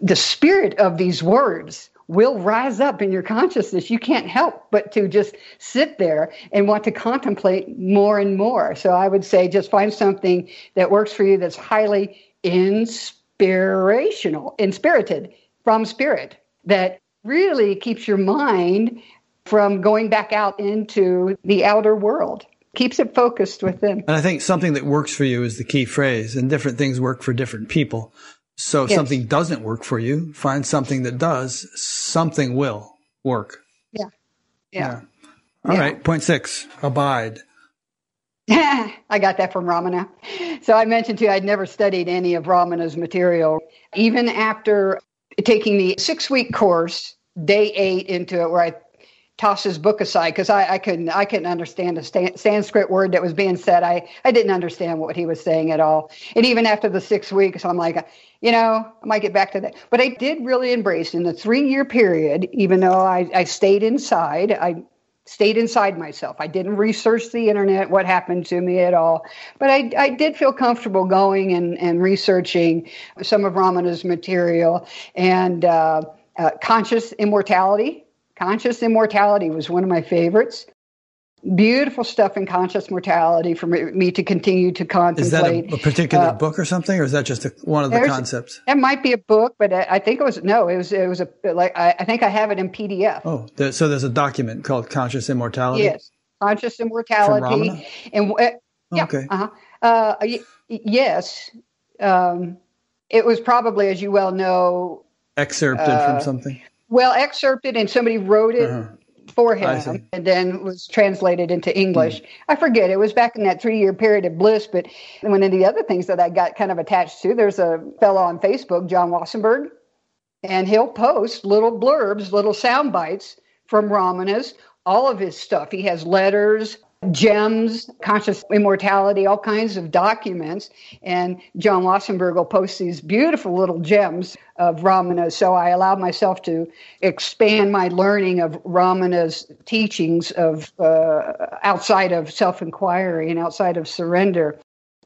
the spirit of these words will rise up in your consciousness. You can't help but to just sit there and want to contemplate more and more. So I would say just find something that works for you that's highly inspirational, inspirited from spirit, that really keeps your mind from going back out into the outer world keeps it focused within. And I think something that works for you is the key phrase, and different things work for different people. So if yes. something doesn't work for you, find something that does. Something will work. Yeah. Yeah. yeah. All yeah. right. Point six, abide. I got that from Ramana. So I mentioned to you I'd never studied any of Ramana's material. Even after taking the six week course, day eight into it, where I toss his book aside because I, I, couldn't I couldn't understand a Sanskrit word that was being said. I, I didn't understand what he was saying at all. And even after the six weeks, I'm like, you know, I might get back to that. But I did really embrace in the three year period, even though I, I stayed inside, I stayed inside myself. I didn't research the internet, what happened to me at all. But I, I did feel comfortable going and, and researching some of Ramana's material and uh, uh, conscious immortality Conscious Immortality was one of my favorites. Beautiful stuff in Conscious Immortality for me to continue to contemplate. Is that a, a particular uh, book or something, or is that just a, one of the concepts? It might be a book, but I think it was no. It was it was a like I, I think I have it in PDF. Oh, there, so there's a document called Conscious Immortality. Yes, Conscious Immortality, and uh, yeah, okay. Uh-huh. Uh, y- yes, um, it was probably, as you well know, excerpted from uh, something. Well, excerpted and somebody wrote it. Uh-huh. for him and then was translated into English. Mm. I forget, it was back in that three year period of bliss. But one of the other things that I got kind of attached to, there's a fellow on Facebook, John Wassenberg, and he'll post little blurbs, little sound bites from Ramana's, all of his stuff. He has letters, gems, conscious immortality, all kinds of documents. And John Wassenberg will post these beautiful little gems of Ramana. So I allowed myself to expand my learning of Ramana's teachings of uh, outside of self-inquiry and outside of surrender.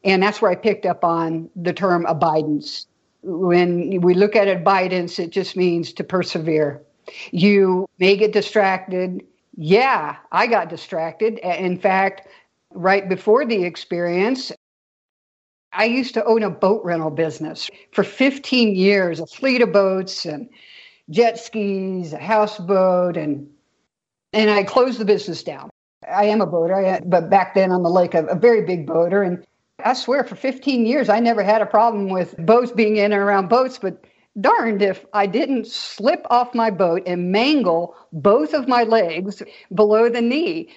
And that's where I picked up on the term abidance. When we look at abidance, it just means to persevere. You may get distracted yeah, I got distracted. In fact, right before the experience, I used to own a boat rental business for 15 years, a fleet of boats and jet skis, a houseboat, and and I closed the business down. I am a boater, but back then on the lake, a, very big boater, and I swear for 15 years I never had a problem with boats being in and around boats, but darned if I didn't slip off my boat and mangle both of my legs below the knee.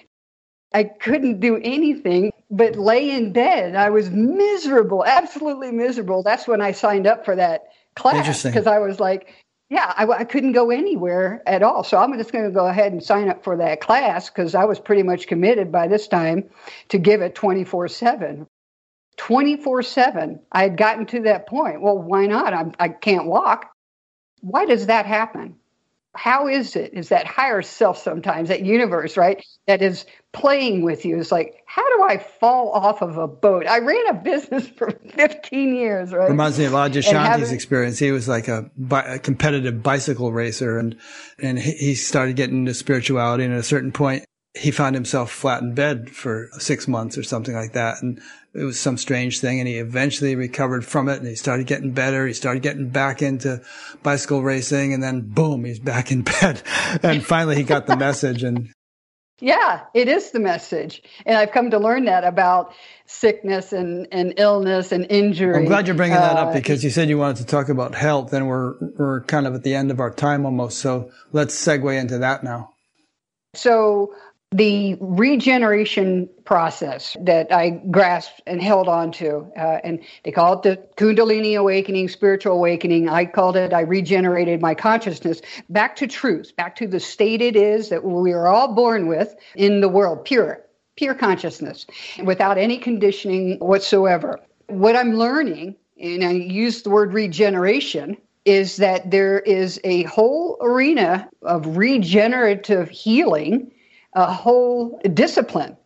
I couldn't do anything but lay in bed. I was miserable, absolutely miserable. That's when I signed up for that class because I was like, yeah, I, I, couldn't go anywhere at all. So I'm just going to go ahead and sign up for that class because I was pretty much committed by this time to give it 24 7. 24 7. I had gotten to that point. Well, why not? I'm, I can't walk. Why does that happen? How is it? Is that higher self sometimes, that universe, right? That is playing with you. It's like, how do I fall off of a boat? I ran a business for 15 years, right? Reminds me of Adyashanti's experience. He was like a, bi- a, competitive bicycle racer and, and he started getting into spirituality. And at a certain point, he found himself flat in bed for six months or something like that. And it was some strange thing. And he eventually recovered from it and he started getting better. He started getting back into bicycle racing and then boom, he's back in bed. and finally he got the message and yeah, it is the message. And I've come to learn that about sickness and, and illness and injury. I'm glad you're bringing that up uh, because you said you wanted to talk about health and we're, we're kind of at the end of our time almost. So let's segue into that now. So the regeneration process that I grasped and held on to, uh, and they call it the Kundalini awakening, spiritual awakening. I called it, I regenerated my consciousness back to truth, back to the state it is that we are all born with in the world, pure, pure consciousness, without any conditioning whatsoever. What I'm learning, and I use the word regeneration, is that there is a whole arena of regenerative healing a whole discipline.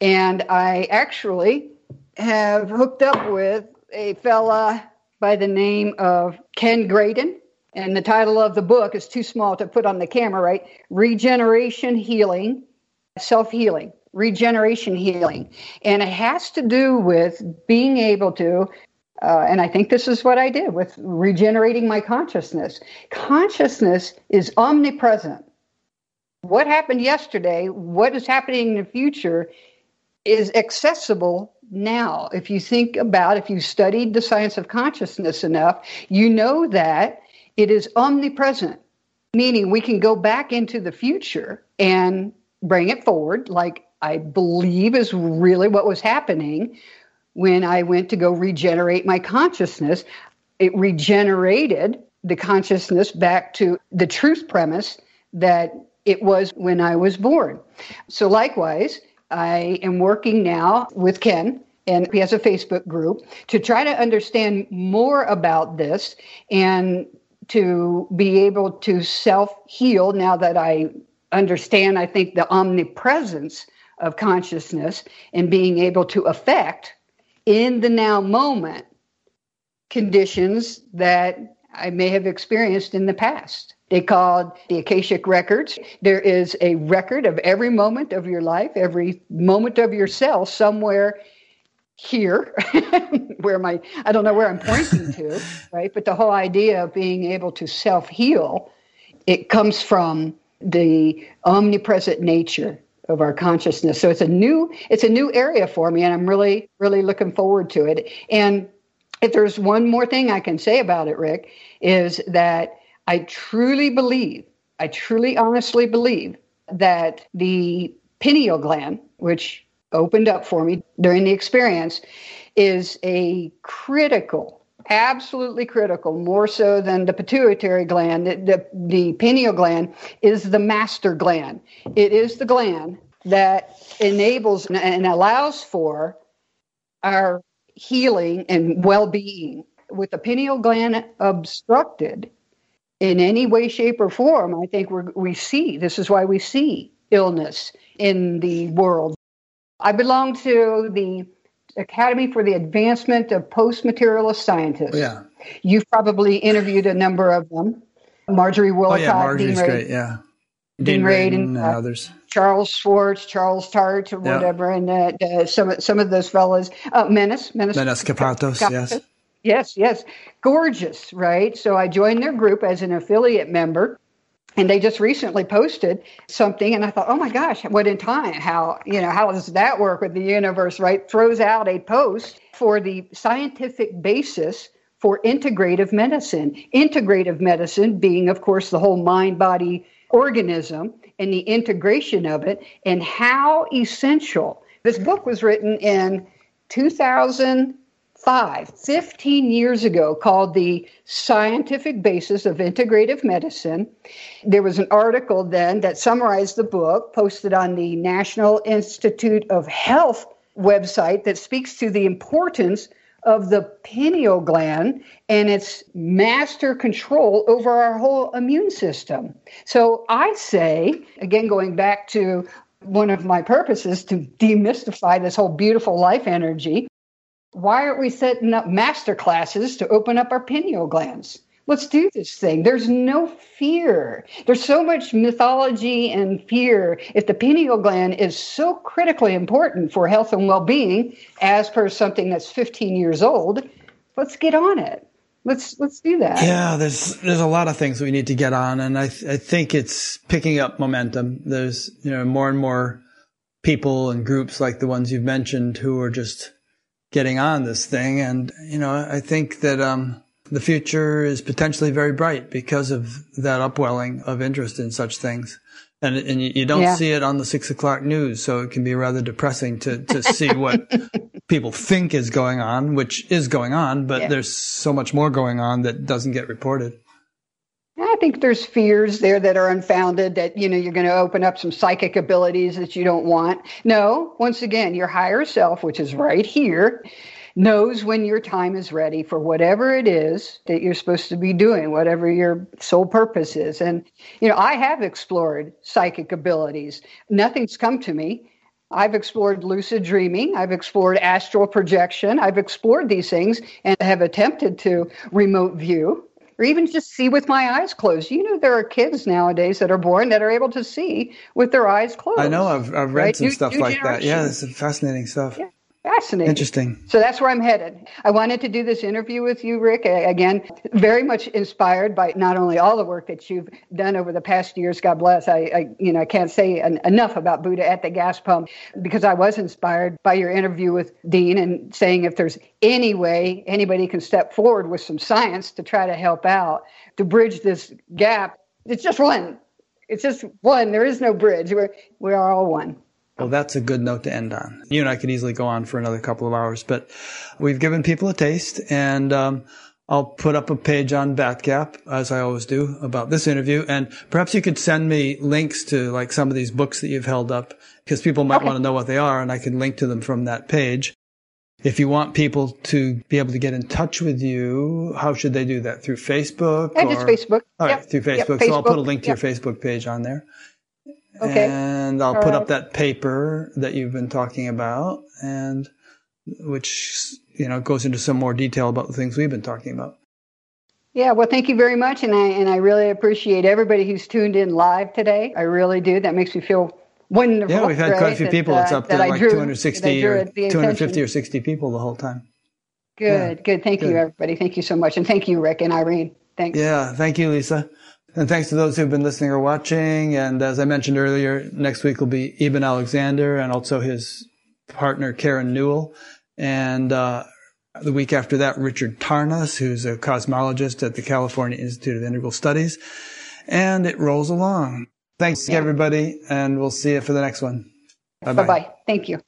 And I actually have hooked up with a fella by the name of Ken Graydon. And the title of the book is too small to put on the camera, right? Regeneration Healing, Self Healing, Regeneration Healing. And it has to do with being able to, uh, and I think this is what I did with regenerating my consciousness. Consciousness is omnipresent what happened yesterday, what is happening in the future is accessible now. If you think about, if you studied the science of consciousness enough, you know that it is omnipresent, meaning we can go back into the future and bring it forward, like I believe is really what was happening when I went to go regenerate my consciousness. It regenerated the consciousness back to the truth premise that it was when I was born. So, likewise, I am working now with Ken, and he has a Facebook group to try to understand more about this and to be able to self heal now that I understand, I think, the omnipresence of consciousness and being able to affect in the now moment conditions that I may have experienced in the past. They called the Akashic Records. There is a record of every moment of your life, every moment of yourself somewhere here, where my, I don't know where I'm pointing to, right? But the whole idea of being able to self heal, it comes from the omnipresent nature of our consciousness. So it's a new, it's a new area for me, and I'm really, really looking forward to it. And if there's one more thing I can say about it, Rick, is that I truly believe, I truly honestly believe that the pineal gland, which opened up for me during the experience, is a critical, absolutely critical, more so than the pituitary gland. The, the, pineal gland is the master gland. It is the gland that enables and allows for our healing and well being. With the pineal gland obstructed in any way, shape, or form, I think we we see this is why we see illness in the world. I belong to the Academy for the Advancement of Post Materialist Scientists. Yeah. You've probably interviewed a number of them. Marjorie Woollacott, oh, yeah, Marjorie's great, yeah. Dean, Dean and, uh, others. Charles Schwartz, Charles Tart, or whatever, and uh, uh, some some of those fellows. Uh, Menas, Menas, Menas Kapratos, yes. Yes, yes. Gorgeous, right? So I joined their group as an affiliate member. And they just recently posted something, and I thought, oh my gosh, what in time? How you know how does that work with the universe? Right? Throws out a post for the scientific basis for integrative medicine. Integrative medicine being, of course, the whole mind body organism and the integration of it, and how essential. This book was written in 2005, 15 years ago, called The Scientific Basis of Integrative Medicine. There was an article then that summarized the book, posted on the National Institute of Health website that speaks to the importance of the pineal gland and its master control over our whole immune system. So I say, again, going back to one of my purposes to demystify this whole beautiful life energy, why aren't we setting up master classes to open up our pineal glands? Let's do this thing. There's no fear. There's so much mythology and fear. If the pineal gland is so critically important for health and well being, as per something that's 15 years old, let's get on it. Let's let's do that. Yeah, there's there's a lot of things we need to get on, and I th- I think it's picking up momentum. There's you know more and more people and groups like the ones you've mentioned who are just getting on this thing, and you know I think that um the future is potentially very bright because of that upwelling of interest in such things. And, and you, don't yeah. see it on the six o'clock news. So it can be rather depressing to, to see what people think is going on, which is going on, but yeah. there's so much more going on that doesn't get reported. I think there's fears there that are unfounded that, you know, you're going to open up some psychic abilities that you don't want. No, once again, your higher self, which is right here, knows when your time is ready for whatever it is that you're supposed to be doing, whatever your sole purpose is. And, you know, I have explored psychic abilities. Nothing's come to me. I've explored lucid dreaming. I've explored astral projection. I've explored these things and have attempted to remote view or even just see with my eyes closed. You know, there are kids nowadays that are born that are able to see with their eyes closed. I know. I've, I've read right? some new, stuff new like that. Yeah, it's fascinating stuff. Yeah. Fascinating. Interesting. So that's where I'm headed. I wanted to do this interview with you, Rick. Again, very much inspired by not only all the work that you've done over the past years. God bless. I, I you know, I can't say en- enough about Buddha at the gas pump because I was inspired by your interview with Dean and saying if there's any way anybody can step forward with some science to try to help out to bridge this gap, it's just one. It's just one. There is no bridge. We're we are all one. Well, that's a good note to end on. You and I could easily go on for another couple of hours, but we've given people a taste and, um, I'll put up a page on BatGap, as I always do, about this interview. And perhaps you could send me links to like some of these books that you've held up because people might okay. want to know what they are and I can link to them from that page. If you want people to be able to get in touch with you, how should they do that? Through Facebook? Yeah, or? just Facebook. All right, yep. through Facebook. Yep, Facebook. So I'll put a link to yep. your Facebook page on there. Okay. And I'll All put right. up that paper that you've been talking about and which, you know, goes into some more detail about the things we've been talking about. Yeah, well, thank you very much, and I and I really appreciate everybody who's tuned in live today. I really do. That makes me feel wonderful. Yeah, we've had right? quite a few people. That, it's uh, up to like drew, 260 or 250 or 60 people the whole time. Good, yeah. good. Thank good. you, everybody. Thank you so much, and thank you, Rick and Irene. Thanks. Yeah, thank you, Lisa. And thanks to those who've been listening or watching. And as I mentioned earlier, next week will be Eben Alexander and also his partner, Karen Newell. And, uh, the week after that, Richard Tarnas, who's a cosmologist at the California Institute of Integral Studies. And it rolls along. Thanks, yeah. everybody, and we'll see you for the next one. Bye bye. Thank you.